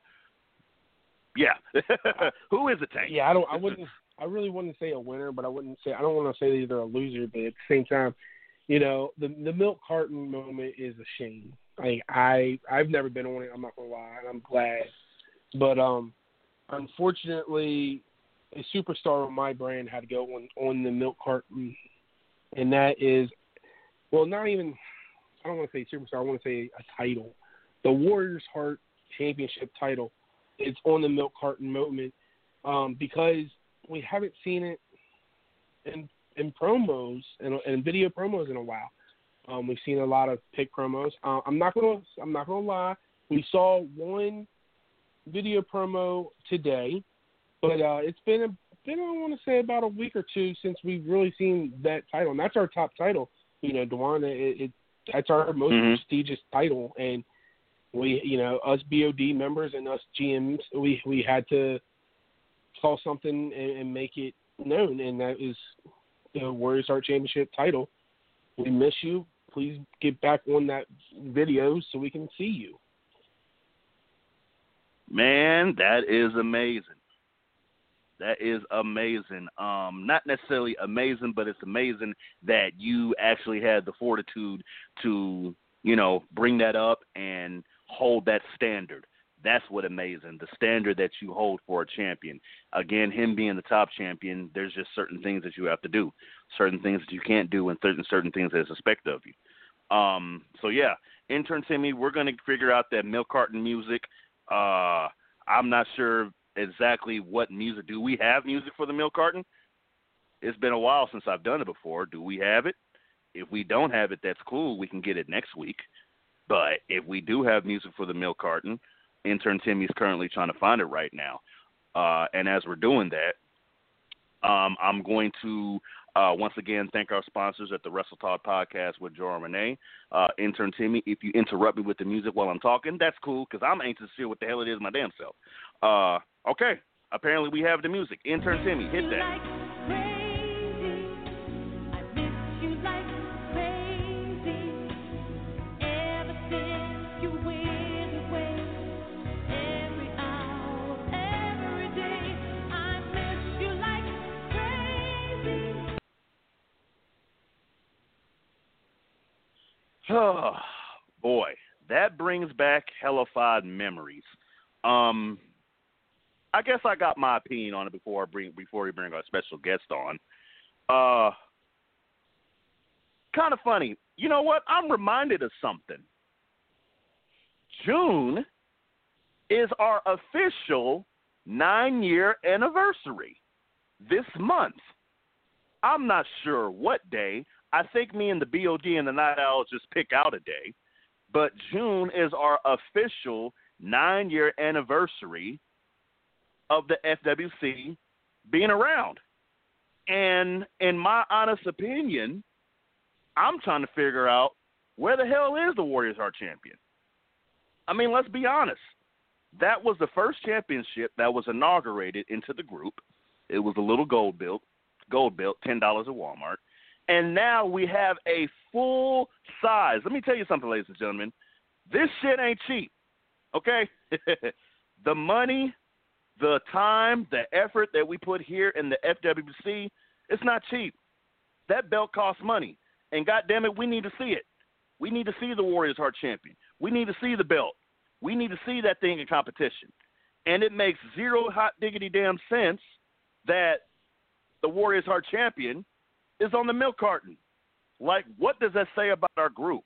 yeah, who is it, Tank? Yeah, I don't. I wouldn't. I really wouldn't say a winner, but I wouldn't say. I don't want to say either a loser, but at the same time, you know, the the milk carton moment is a shame. Like I, I've never been on it. I'm not gonna lie, and I'm glad. But um, unfortunately, a superstar of my brand had to go on on the milk carton, and that is, well, not even. I don't want to say superstar. I want to say a title, the Warriors Heart Championship title. It's on the milk carton moment um, because we haven't seen it in in promos and in video promos in a while. Um, we've seen a lot of pick promos. Uh, I'm not gonna I'm not gonna lie. We saw one video promo today, but uh, it's been a been I want to say about a week or two since we've really seen that title, and that's our top title. You know, Dewan, it, it that's our most Mhm. prestigious title, and we you know us BOD members and us GMs we we had to call something and, and make it known, and that is the Warriors Heart Championship title. We miss you. Please get back on that video so we can see you. Man, that is amazing. That is amazing. Um, not necessarily amazing, but it's amazing that you actually had the fortitude to, you know, bring that up and hold that standard. That's what amazing. The standard that you hold for a champion. Again, him being the top champion, there's just certain things that you have to do, certain things that you can't do, and certain certain things that is expected of you. Um, so yeah, intern Timmy, we're gonna figure out that milk carton music. Uh, I'm not sure exactly what music. Do we have music for the milk carton? It's been a while since I've done it before. Do we have it? If we don't have it, that's cool. We can get it next week. But if we do have music for the milk carton, intern Timmy's currently trying to find it right now. Uh, and as we're doing that, um, I'm going to uh, once again thank our sponsors at the Wrestle Talk Podcast with Rene. Uh, intern Timmy, if you interrupt me with the music while I'm talking, that's cool because I'm anxious to hear what the hell it is my damn self. Uh, okay, apparently we have the music. Intern Timmy, hit that. Oh boy, that brings back hellified memories. Um, I guess I got my opinion on it before I bring before we bring our special guest on. Uh, kind of funny. You know what? I'm reminded of something. June is our official nine year anniversary this month. I'm not sure what day. I think me and the BOD and the Night Owl just pick out a day. But June is our official nine year anniversary of the FWC being around. And in my honest opinion, I'm trying to figure out where the hell is the Warriors Heart champion? I mean, let's be honest. That was the first championship that was inaugurated into the group. It was a little gold belt, gold belt, ten dollars at Walmart. And now we have a full size. Let me tell you something, ladies and gentlemen. This shit ain't cheap. Okay? the money, the time, the effort that we put here in the FWC, it's not cheap. That belt costs money. And goddamn it, we need to see it. We need to see the Warriors Heart champion. We need to see the belt. We need to see that thing in competition. And it makes zero hot diggity damn sense that the Warriors Heart champion is on the milk carton. Like, what does that say about our group?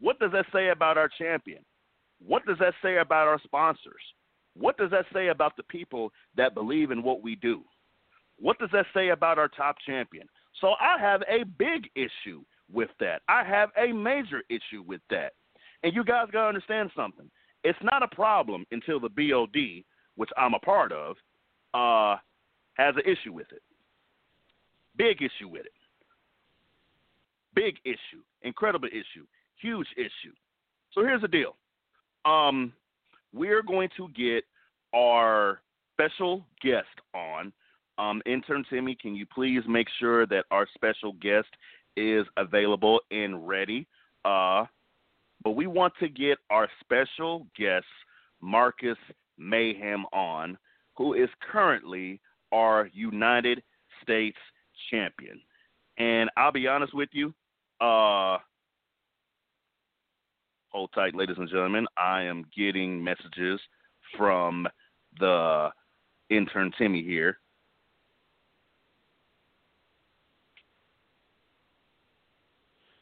What does that say about our champion? What does that say about our sponsors? What does that say about the people that believe in what we do? What does that say about our top champion? So I have a big issue with that. I have a major issue with that. And you guys got to understand something. It's not a problem until the BOD, which I'm a part of, uh, has an issue with it. Big issue with it. Big issue. Incredible issue. Huge issue. So here's the deal. Um, we're going to get our special guest on. Um, intern Timmy, can you please make sure that our special guest is available and ready? Uh, but we want to get our special guest, Marcus Mayhem, on, who is currently our United States champion. And I'll be honest with you, uh, hold tight, ladies and gentlemen. I am getting messages from the intern Timmy here.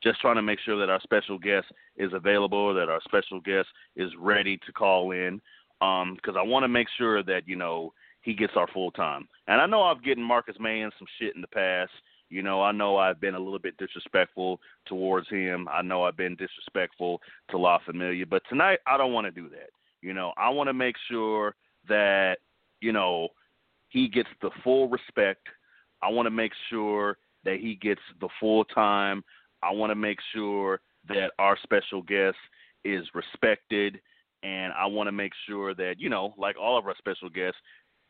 Just trying to make sure that our special guest is available, that our special guest is ready to call in, because um, I want to make sure that you know he gets our full time. And I know I've given Marcus Mann some shit in the past. You know, I know I've been a little bit disrespectful towards him. I know I've been disrespectful to La Familia, but tonight I don't want to do that. You know, I want to make sure that you know he gets the full respect. I want to make sure that he gets the full time. I want to make sure that our special guest is respected and I want to make sure that you know, like all of our special guests,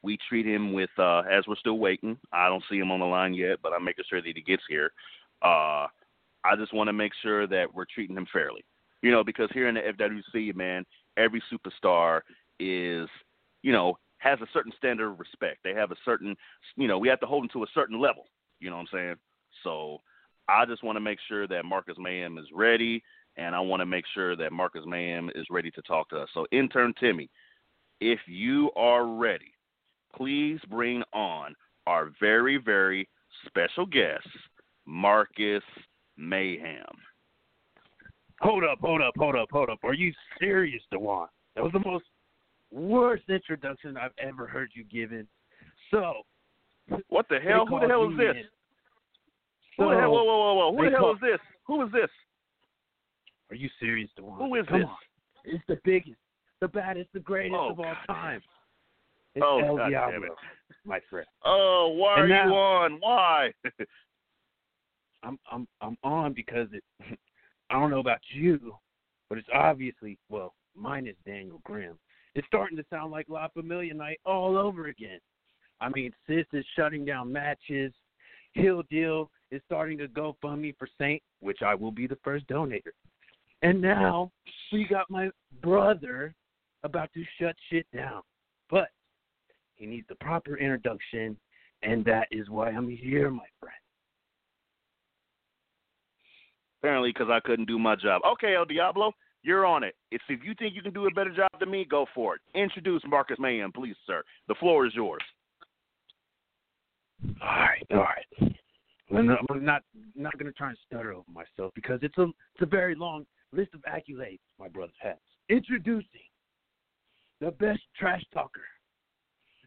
we treat him with uh, as we're still waiting. I don't see him on the line yet, but I'm making sure that he gets here. Uh, I just want to make sure that we're treating him fairly. You know, because here in the FWC, man, every superstar is, you know, has a certain standard of respect. They have a certain, you know, we have to hold them to a certain level. You know what I'm saying? So I just want to make sure that Marcus Mayhem is ready, and I want to make sure that Marcus Mayhem is ready to talk to us. So, intern Timmy, if you are ready, please bring on our very, very special guest, Marcus Mayhem. Hold up, hold up, hold up, hold up. Are you serious, Dewan? That was the most worst introduction I've ever heard you given. So, what the hell? Who the hell is this? So, who the hell? Whoa, whoa, whoa, whoa! Who the hell call, is this? Who is this? Are you serious, Dewan? Who is Come this? On. It's the biggest, the baddest, the greatest oh, of all God time. It's oh, El God Diablo, damn it. my friend. Oh, why and are now, you on? Why? I'm I'm I'm on because it. I don't know about you, but it's obviously well, mine is Daniel Grim. It's starting to sound like La Familia night all over again. I mean, Sis is shutting down matches. Heel Deal is starting to go fund me for Saint, which I will be the first donator. And now we got my brother about to shut shit down. But he needs the proper introduction, and that is why I'm here, my friend. Apparently, because I couldn't do my job. Okay, El Diablo, you're on it. If, if you think you can do a better job than me, go for it. Introduce Marcus Mayhem, please, sir. The floor is yours. All right, all right. I'm not, I'm not not going to try and stutter over myself because it's a it's a very long list of accolades my brother has. Introducing the best trash talker,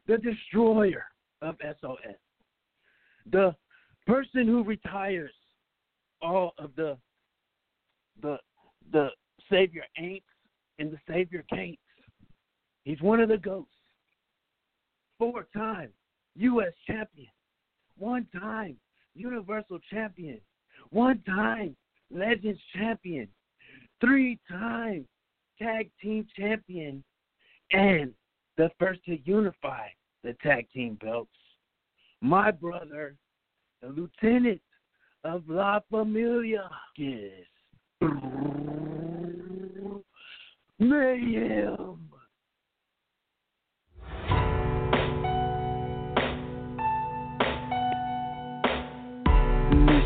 the destroyer of SOF, the person who retires all of the the the savior ain'ts and the savior can'ts. He's one of the ghosts. Four time U.S. champion. One time Universal champion. One time Legends champion. Three time tag team champion. And the first to unify the tag team belts. My brother, the lieutenant of La Familia, is Mayhem.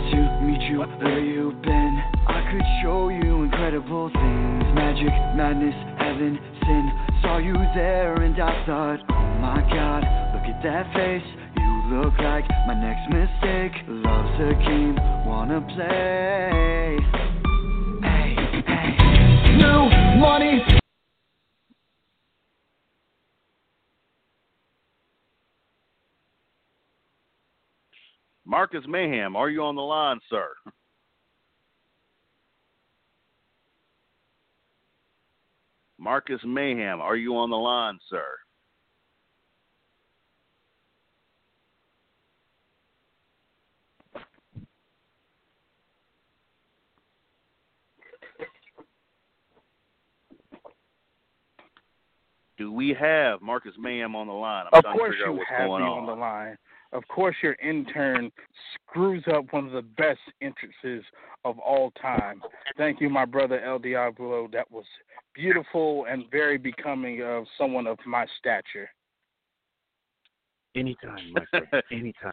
You, meet you, where you been? I could show you incredible things Magic, madness, heaven, sin Saw you there and I thought, oh my god Look at that face, you look like my next mistake. Love's a game, wanna play. Hey, hey. New money. Marcus Mayhem, are you on the line, sir? Marcus Mayhem, are you on the line, sir? Do we have Marcus Mayhem on the line? I'm of course to figure out you what's have me on. on the line. Of course your intern screws up one of the best entrances of all time. Thank you, my brother El Diablo. That was beautiful and very becoming of someone of my stature. Anytime, my friend. Anytime.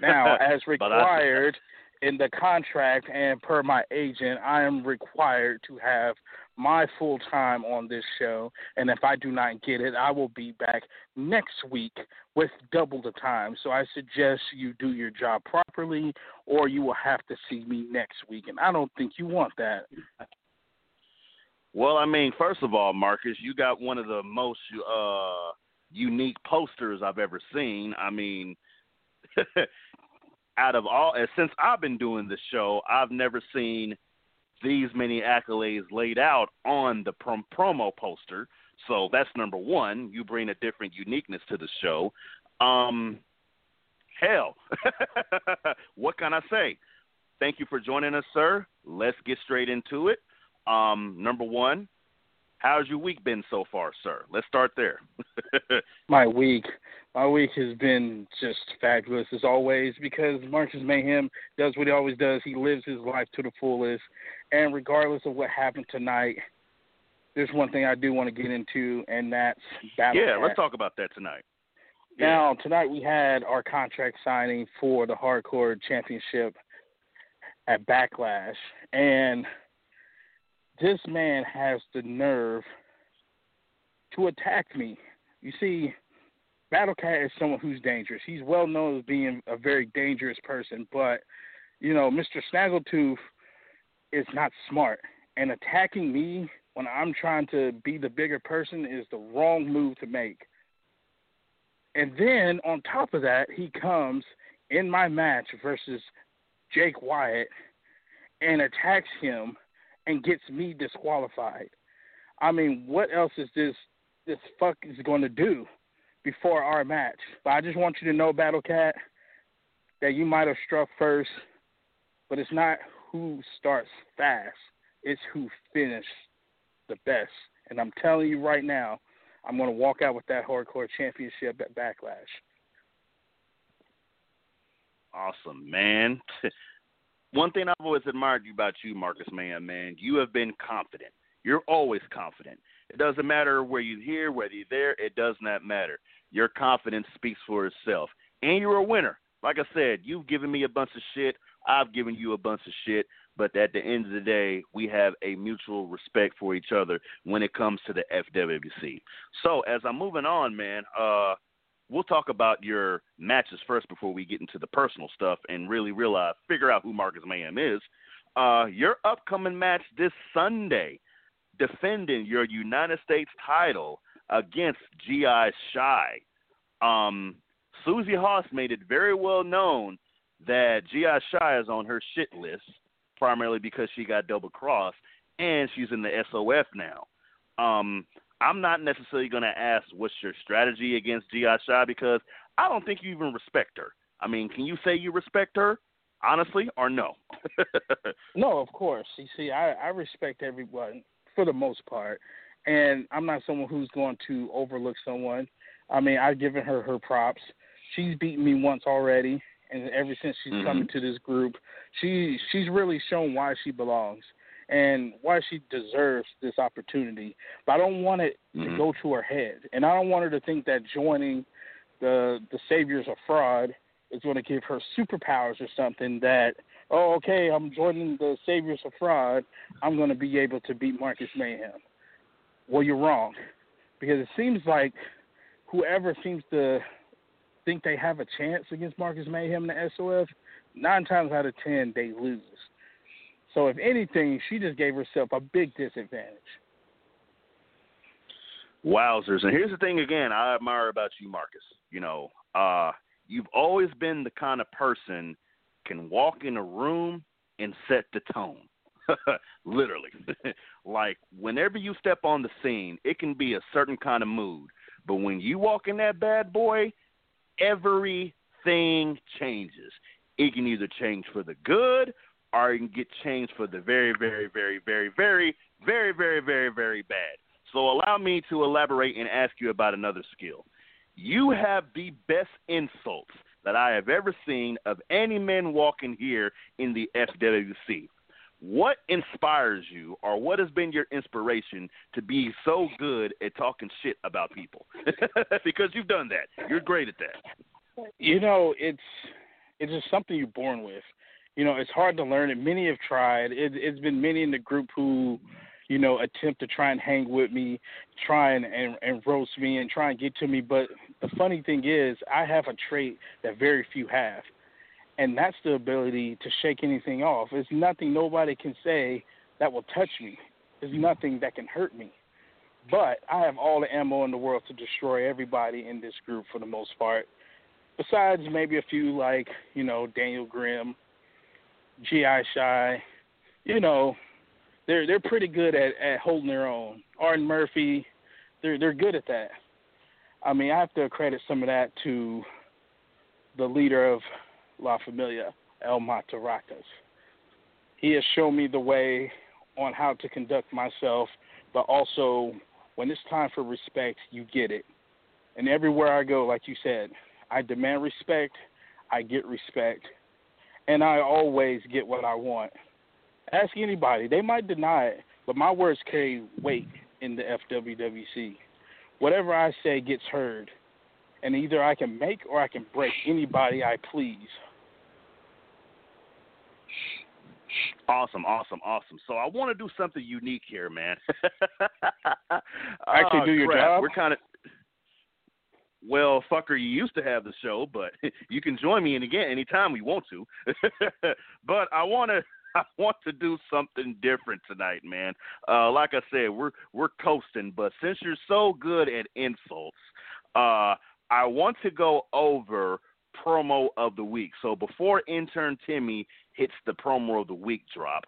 Now, as But I- required in the contract and per my agent, I am required to have my full time on this show. And if I do not get it, I will be back next week with double the time. So I suggest you do your job properly, or you will have to see me next week. And I don't think you want that. Well, I mean, first of all, Marcus, you got one of the most uh unique posters I've ever seen. I mean, out of all since I've been doing this show, I've never seen these many accolades laid out on the prom- promo poster. So that's number one. You bring a different uniqueness to the show. Um, hell, what can I say? Thank you for joining us, sir. Let's get straight into it. Um, number one, how's your week been so far, sir? Let's start there. my week. My week has been just fabulous as always because Marcus Mayhem does what he always does. He lives his life to the fullest. And regardless of what happened tonight, there's one thing I do want to get into, and that's Battle yeah, Cat. let's talk about that tonight. Now, tonight we had our contract signing for the Hardcore Championship at Backlash. And this man has the nerve to attack me. You see, Battle Cat is someone who's dangerous. He's well known as being a very dangerous person, but you know, Mr. Snaggletooth is not smart. And attacking me when I'm trying to be the bigger person is the wrong move to make. And then on top of that, he comes in my match versus Jake Wyatt and attacks him and gets me disqualified. I mean, what else is this this fuck is going to do before our match? But I just want you to know, Battle Cat, that you might have struck first, but it's not who starts fast; it's who finishes the best. And I'm telling you right now, I'm going to walk out with that hardcore championship at Backlash. Awesome, man. One thing I've always admired you about you, Marcus Man, man, you have been confident. You're always confident. It doesn't matter where you're here, whether you're there, it does not matter. Your confidence speaks for itself. And you're a winner. Like I said, you've given me a bunch of shit. I've given you a bunch of shit. But at the end of the day, we have a mutual respect for each other when it comes to the FWC. So as I'm moving on, man, uh, we'll talk about your matches first before we get into the personal stuff and really realize, figure out who Marcus Mayhem is. Uh, your upcoming match this Sunday defending your United States title against G.I. Shy. Um, Sister Hoss made it very well known that G.I. Shy is on her shit list, primarily because she got double crossed and she's in the SOF now. Um, I'm not necessarily going to ask what's your strategy against G.I. Shy because I don't think you even respect her. I mean, can you say you respect her, honestly, or no? no, of course. You see, I, I respect everyone for the most part, and I'm not someone who's going to overlook someone. I mean, I've given her her props. She's beaten me once already, and ever since she's Mm-hmm. come into this group, she she's really shown why she belongs and why she deserves this opportunity. But I don't want it Mhm. to go to her head, and I don't want her to think that joining the the Saviors of Fraud is going to give her superpowers or something. That oh, okay, I'm joining the Saviors of Fraud, I'm going to be able to beat Marcus Mayhem. Well, you're wrong, because it seems like whoever seems to think they have a chance against Marcus Mayhem in the SOF, nine times out of ten they lose. So if anything, she just gave herself a big disadvantage. Wowzers. And here's the thing again, I admire about you, Marcus. You know, uh, you've always been the kind of person can walk in a room and set the tone. Literally. like whenever you step on the scene, it can be a certain kind of mood. But when you walk in that bad boy, everything changes. It can either change for the good or it can get changed for the very, very, very, very, very, very, very, very, very bad. So allow me to elaborate and ask you about another skill. You have the best insults that I have ever seen of any men walking here in the FWC. What inspires you, or what has been your inspiration to be so good at talking shit about people? because you've done that. You're great at that. You know, it's it's just something you're born with. You know, it's hard to learn it. Many have tried. It, it's been many in the group who, you know, attempt to try and hang with me, try and, and and roast me and try and get to me. But the funny thing is, I have a trait that very few have, and that's the ability to shake anything off. There's nothing nobody can say that will touch me. There's nothing that can hurt me. But I have all the ammo in the world to destroy everybody in this group for the most part. Besides maybe a few like, you know, Daniel Grim, G.I. Shy, you know, they're they're pretty good at, at holding their own. Arden Murphy, they're they're good at that. I mean, I have to credit some of that to the leader of La Familia, El Matarakas. He has shown me the way on how to conduct myself, but also when it's time for respect, you get it. And everywhere I go, like you said, I demand respect, I get respect, and I always get what I want. Ask anybody, they might deny it, but my words carry weight in the FWWC. Whatever I say gets heard, and either I can make or I can break anybody I please. Awesome, awesome, awesome. So I want to do something unique here, man. Actually Oh, do your crap. job? We're kind of. Well, fucker, you used to have the show, but you can join me in again anytime you want to. but I want to. I want to do something different tonight, man. Uh, like I said, we're we're coasting, but since you're so good at insults, uh, I want to go over promo of the week. So before intern Timmy hits the promo of the week drop,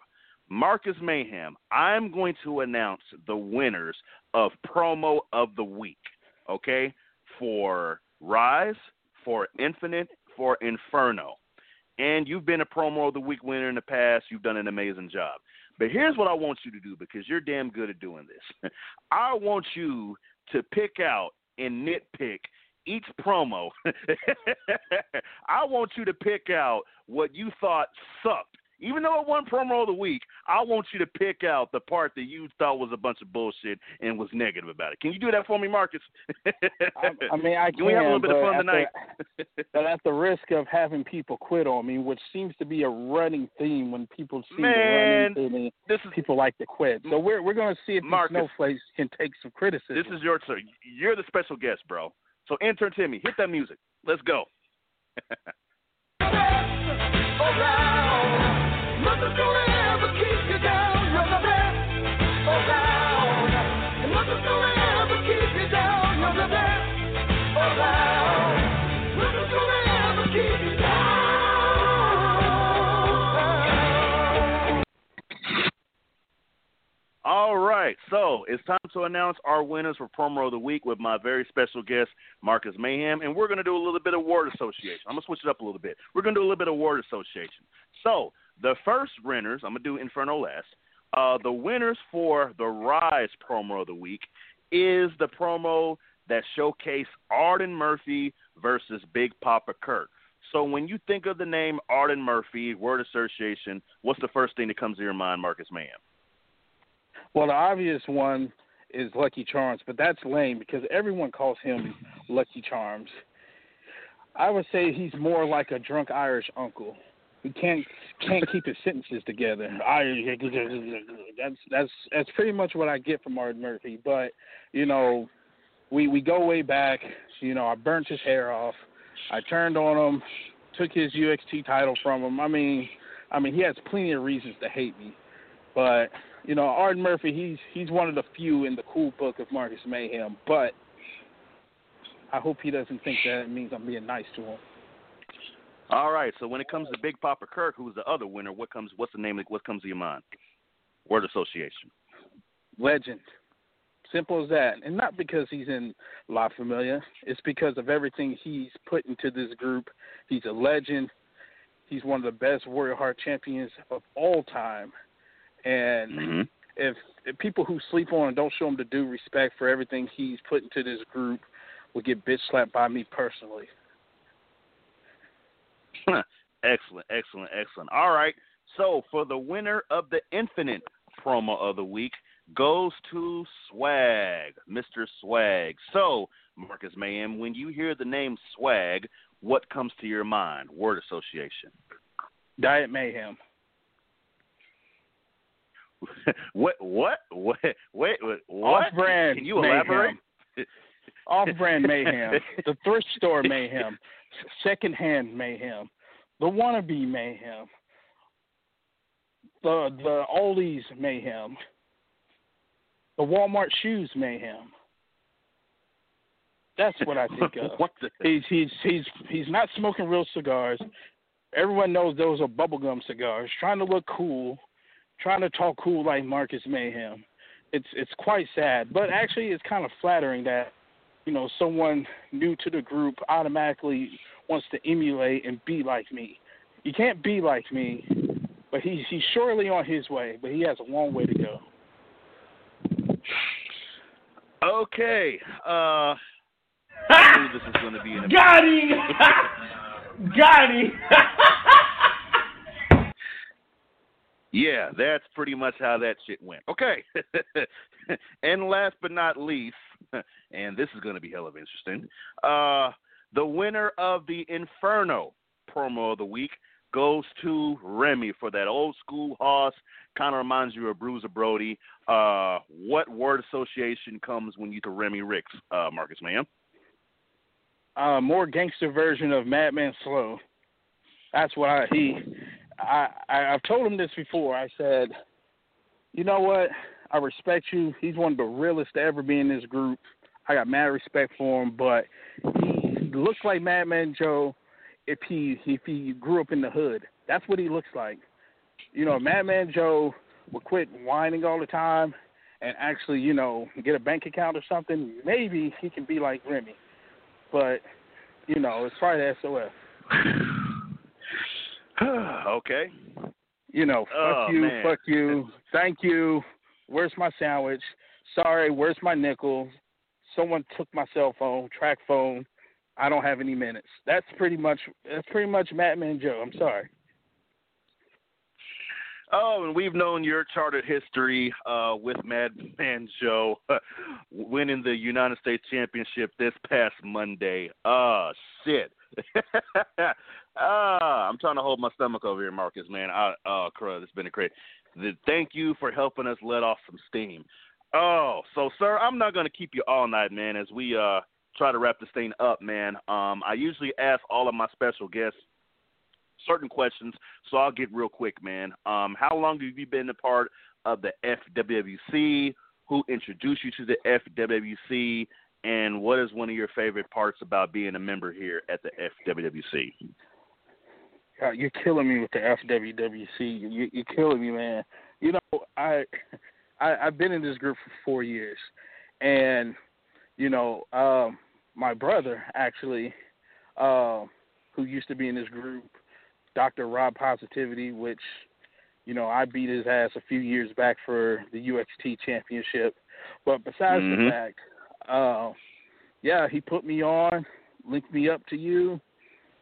Marcus Mayhem, I'm going to announce the winners of promo of the week. Okay, for Rise, for Infinite, for Inferno. And you've been a promo of the week winner in the past. You've done an amazing job. But here's what I want you to do because you're damn good at doing this. I want you to pick out and nitpick each promo. I want you to pick out what you thought sucked. Even though it wasn't promo of the week, I want you to pick out the part that you thought was a bunch of bullshit and was negative about it. Can you do that for me, Marcus? I, I mean, I can we have a little bit of but fun at tonight? The, but at the risk of having people quit on me, which seems to be a running theme when people see Man, the running theme, this is people like to quit. So we're we're going to see if Marcus. these snowflakes can take some criticism. This is your turn. You're the special guest, bro. So intern Timmy, hit that music. Let's go. All right, so it's time to announce our winners for promo of the week with my very special guest Marcus Mayhem, and we're going to do a little bit of word association. I'm going to switch it up a little bit. We're going to do a little bit of word association. So the first winners, I'm going to do Inferno last. Uh, the winners for the Rise promo of the week is the promo that showcased Arden Murphy versus Big Papa Kurt. So when you think of the name Arden Murphy, word association, what's the first thing that comes to your mind, Marcus Mann? Well, the obvious one is Lucky Charms, but that's lame because everyone calls him Lucky Charms. I would say he's more like a drunk Irish uncle. He can't can't keep his sentences together. Irish, that's that's that's pretty much what I get from Arden Murphy. But you know, we we go way back. You know, I burnt his hair off. I turned on him, took his UXT title from him. I mean, I mean, he has plenty of reasons to hate me, but you know, Arden Murphy, he's he's one of the few in the cool book of Marcus Mayhem. But I hope he doesn't think that it means I'm being nice to him. All right. So when it comes to Big Papa Kirk, who's the other winner, what comes? What's the name? Of what comes to your mind? Word association. Legend. Simple as that. And not because he's in La Familia. It's because of everything he's put into this group. He's a legend. He's one of the best Warrior Heart champions of all time. And mm-hmm. if, if people who sleep on and don't show him the due respect for everything he's put into this group will get bitch slapped by me personally. excellent, excellent, excellent. All right. So for the winner of the Infinite promo of the week goes to Swag, Mr. Swag. So, Marcus Mayhem, when you hear the name Swag, what comes to your mind? Word association. Diet Mayhem. what? What? What? Wait. What? Off-brand Can you elaborate? Off-brand mayhem. the thrift store mayhem. Secondhand mayhem. The wannabe mayhem. The the Aldi's mayhem. The Walmart shoes mayhem. That's what I think of. what the? He's he's he's he's not smoking real cigars. Everyone knows those are bubblegum cigars. Trying to look cool, trying to talk cool like Marcus Mayhem. It's it's quite sad, but actually it's kind of flattering that you know someone new to the group automatically wants to emulate and be like me. You can't be like me, but he's he's surely on his way, but he has a long way to go. Okay. Uh, I knew this was going to be an Got him! Got him! Yeah, that's pretty much how that shit went. Okay. and last but not least, and this is going to be hell of interesting, uh, the winner of the Inferno promo of the week goes to Remy for that old school hoss. Kind of reminds you of Bruiser Brody. Uh, what word association comes when you to Remy Ricks, uh, Marcus Ma'am? Uh, more gangster version of Madman Slow. That's what I he. I, I I've told him this before. I said, you know what? I respect you. He's one of the realest to ever be in this group. I got mad respect for him, but he looks like Madman Joe if he if he grew up in the hood. That's what he looks like. You know, Madman Joe would quit whining all the time and actually, you know, get a bank account or something. Maybe he can be like Remy, but you know, it's probably SOF. okay. You know, fuck Oh, you, man. fuck you, thank you. Where's my sandwich? Sorry, where's my nickel? Someone took my cell phone, track phone. I don't have any minutes. That's pretty much that's pretty much Madman Joe. I'm sorry. Oh, and we've known your charted history uh, with Madman Joe winning the United States Championship this past Monday. Ah, shit. ah, I'm trying to hold my stomach over here, Marcus, man. I, oh, crud, it's been a great. Thank you for helping us let off some steam. Oh, so, sir, I'm not going to keep you all night, man, as we uh, try to wrap this thing up, man. Um, I usually ask all of my special guests certain questions, so I'll get real quick, man. Um, how long have you been a part of the FWWC? Who introduced you to the FWWC? And what is one of your favorite parts about being a member here at the FWWC? God, you're killing me with the FWWC. You, you're killing me, man. You know, I, I I've been in this group for four years, and you know, um, my brother actually, uh, who used to be in this group, Dr. Rob Positivity, which, you know, I beat his ass a few years back for the UXT championship. But besides Mhm. the fact, uh, yeah, he put me on, linked me up to you,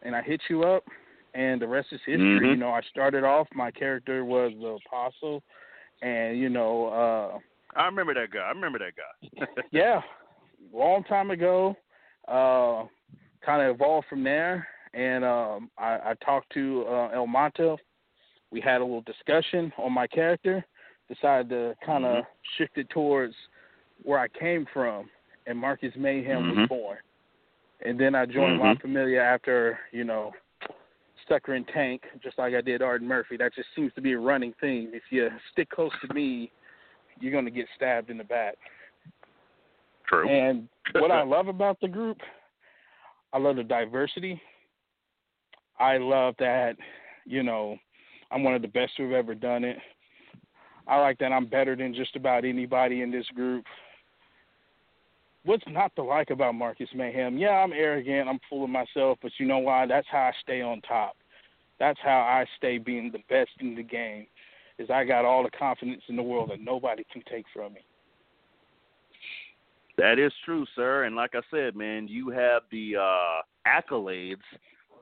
and I hit you up, and the rest is history. Mhm. You know, I started off, my character was the apostle, and you know, uh, I remember that guy. I remember that guy. yeah, long time ago. Uh, kind of evolved from there, and um, I, I talked to uh, El Monte. We had a little discussion on my character. Decided to kind of Mhm. shift it towards where I came from, and Marcus Mayhem was Mhm. born. And then I joined La Mhm. Familia after you know Sucker and Tank, just like I did Arden Murphy. That just seems to be a running theme. If you stick close to me, you're going to get stabbed in the back. True. And what I love about the group, I love the diversity. I love that, you know, I'm one of the best who've ever done it. I like that I'm better than just about anybody in this group. What's not to like about Marcus Mayhem? Yeah, I'm arrogant, I'm full of myself, but you know why? That's how I stay on top. That's how I stay being the best in the game. Is I got all the confidence in the world that nobody can take from me. That is true, sir. And like I said, man, you have the uh, accolades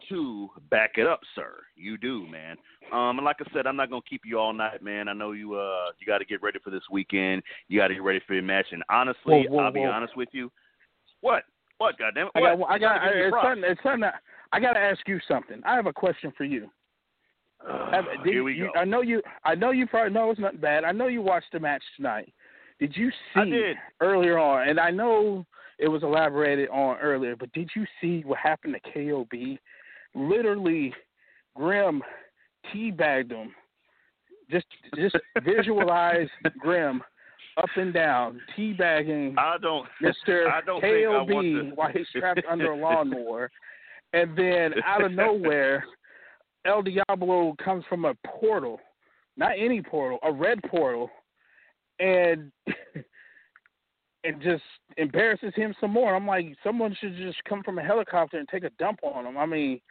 to back it up, sir. You do, man. Um, and like I said, I'm not gonna keep you all night, man. I know you uh you got to get ready for this weekend. You got to get ready for your match. And honestly, Whoa, whoa, I'll be whoa. honest with you. What? What? Goddamn it! I What? got, I got, trying to it's something, it's something. that- I got to ask you something. I have a question for you. Have- did here we you- go. I know you. I know you probably know it's not bad. I know you watched the match tonight. Did you see did. earlier on? And I know it was elaborated on earlier, but did you see what happened to KOB? Literally, Grim teabagged him. Just, just visualize Grim up and down teabagging I don't. Mr. I don't KOB while he's trapped under a lawnmower. And then out of nowhere, El Diablo comes from a portal. Not any portal, a red portal. And and just embarrasses him some more. I'm like, someone should just come from a helicopter and take a dump on him. I mean,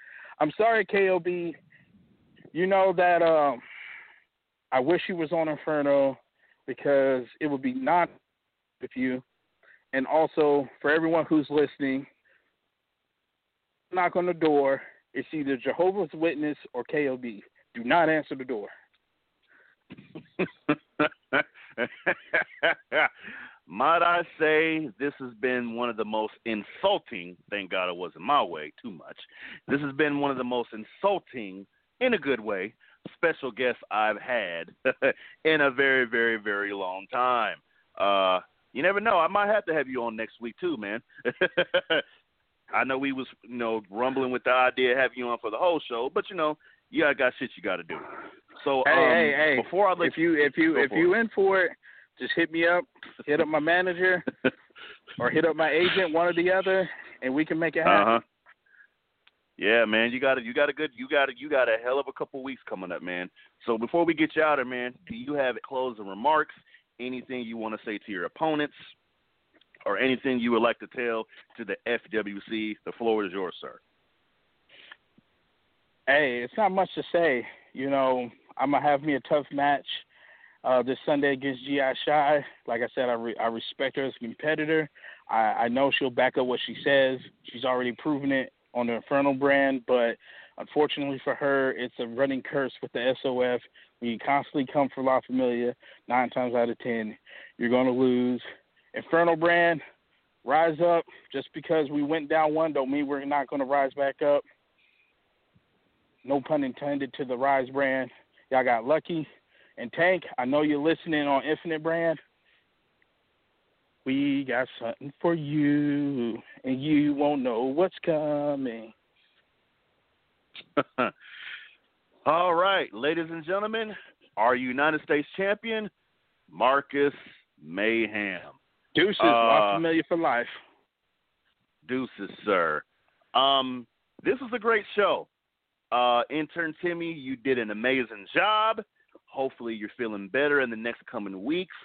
I'm sorry, KOB. You know that um I wish he was on Inferno because it would be not with you. And also for everyone who's listening, knock on the door. It's either Jehovah's Witness or KOB. Do not answer the door. Might I say this has been one of the most insulting, thank God it wasn't my way too much. This has been one of the most insulting, in a good way, special guests I've had in a very, very, very long time. Uh, you never know. I might have to have you on next week too, man. I know we was, you know, rumbling with the idea of having you on for the whole show, but you know, you got, got shit you got to do. So, Hey, um, hey, hey! before I let if you if you if you in for it, just hit me up. Hit up my manager or hit up my agent, one or the other, and we can make it happen. huh. Yeah, man, you got a you got a good you got a you got a hell of a couple weeks coming up, man. So before we get you out of man, do you have closing remarks? Anything you want to say to your opponents, or anything you would like to tell to the FWC? The floor is yours, sir. Hey, it's not much to say. You know, I'm gonna have me a tough match uh, this Sunday against GI Shy. Like I said, I re- I respect her as a competitor. I, I know she'll back up what she says. She's already proven it on the Inferno brand, but unfortunately for her, it's a running curse with the SOF. When you constantly come for La Familia, nine times out of ten, you're gonna lose. Inferno brand, rise up. Just because we went down one, don't mean we're not gonna rise back up no pun intended to the Rise brand. Y'all got lucky. And Tank, I know you're listening on Infinite brand. We got something for you, and you won't know what's coming. All right, ladies and gentlemen, our United States champion, Marcus Mayhem. Deuces, Uh, La Familia for life. Deuces, sir. Um, this was a great show. Uh, intern Timmy, you did an amazing job. Hopefully, you're feeling better in the next coming weeks.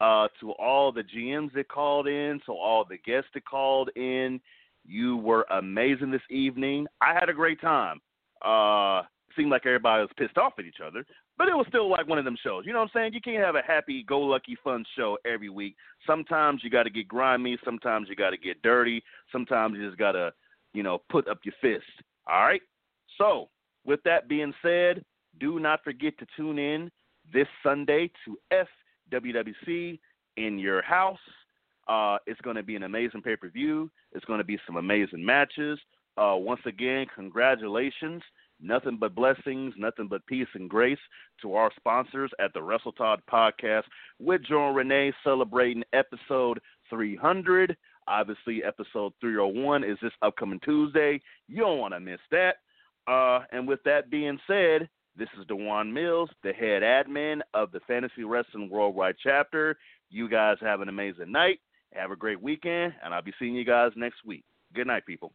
Uh, to all the GMs that called in, to all the guests that called in, you were amazing this evening. I had a great time. Uh, seemed like everybody was pissed off at each other, but it was still like one of them shows. You know what I'm saying? You can't have a happy go lucky fun show every week. Sometimes you got to get grimy, sometimes you got to get dirty, sometimes you just got to, you know, put up your fist. All right? So, with that being said, do not forget to tune in this Sunday to FWWC in your house. Uh, it's going to be an amazing pay per view. It's going to be some amazing matches. Uh, once again, congratulations. Nothing but blessings, nothing but peace and grace to our sponsors at the Wrestle Talk podcast with John Rene celebrating episode 300. Obviously, episode 301 is this upcoming Tuesday. You don't want to miss that. Uh, and with that being said, this is Dewan Mills, the head admin of the Fantasy Wrestling Worldwide chapter. You guys have an amazing night. Have a great weekend, and I'll be seeing you guys next week. Good night, people.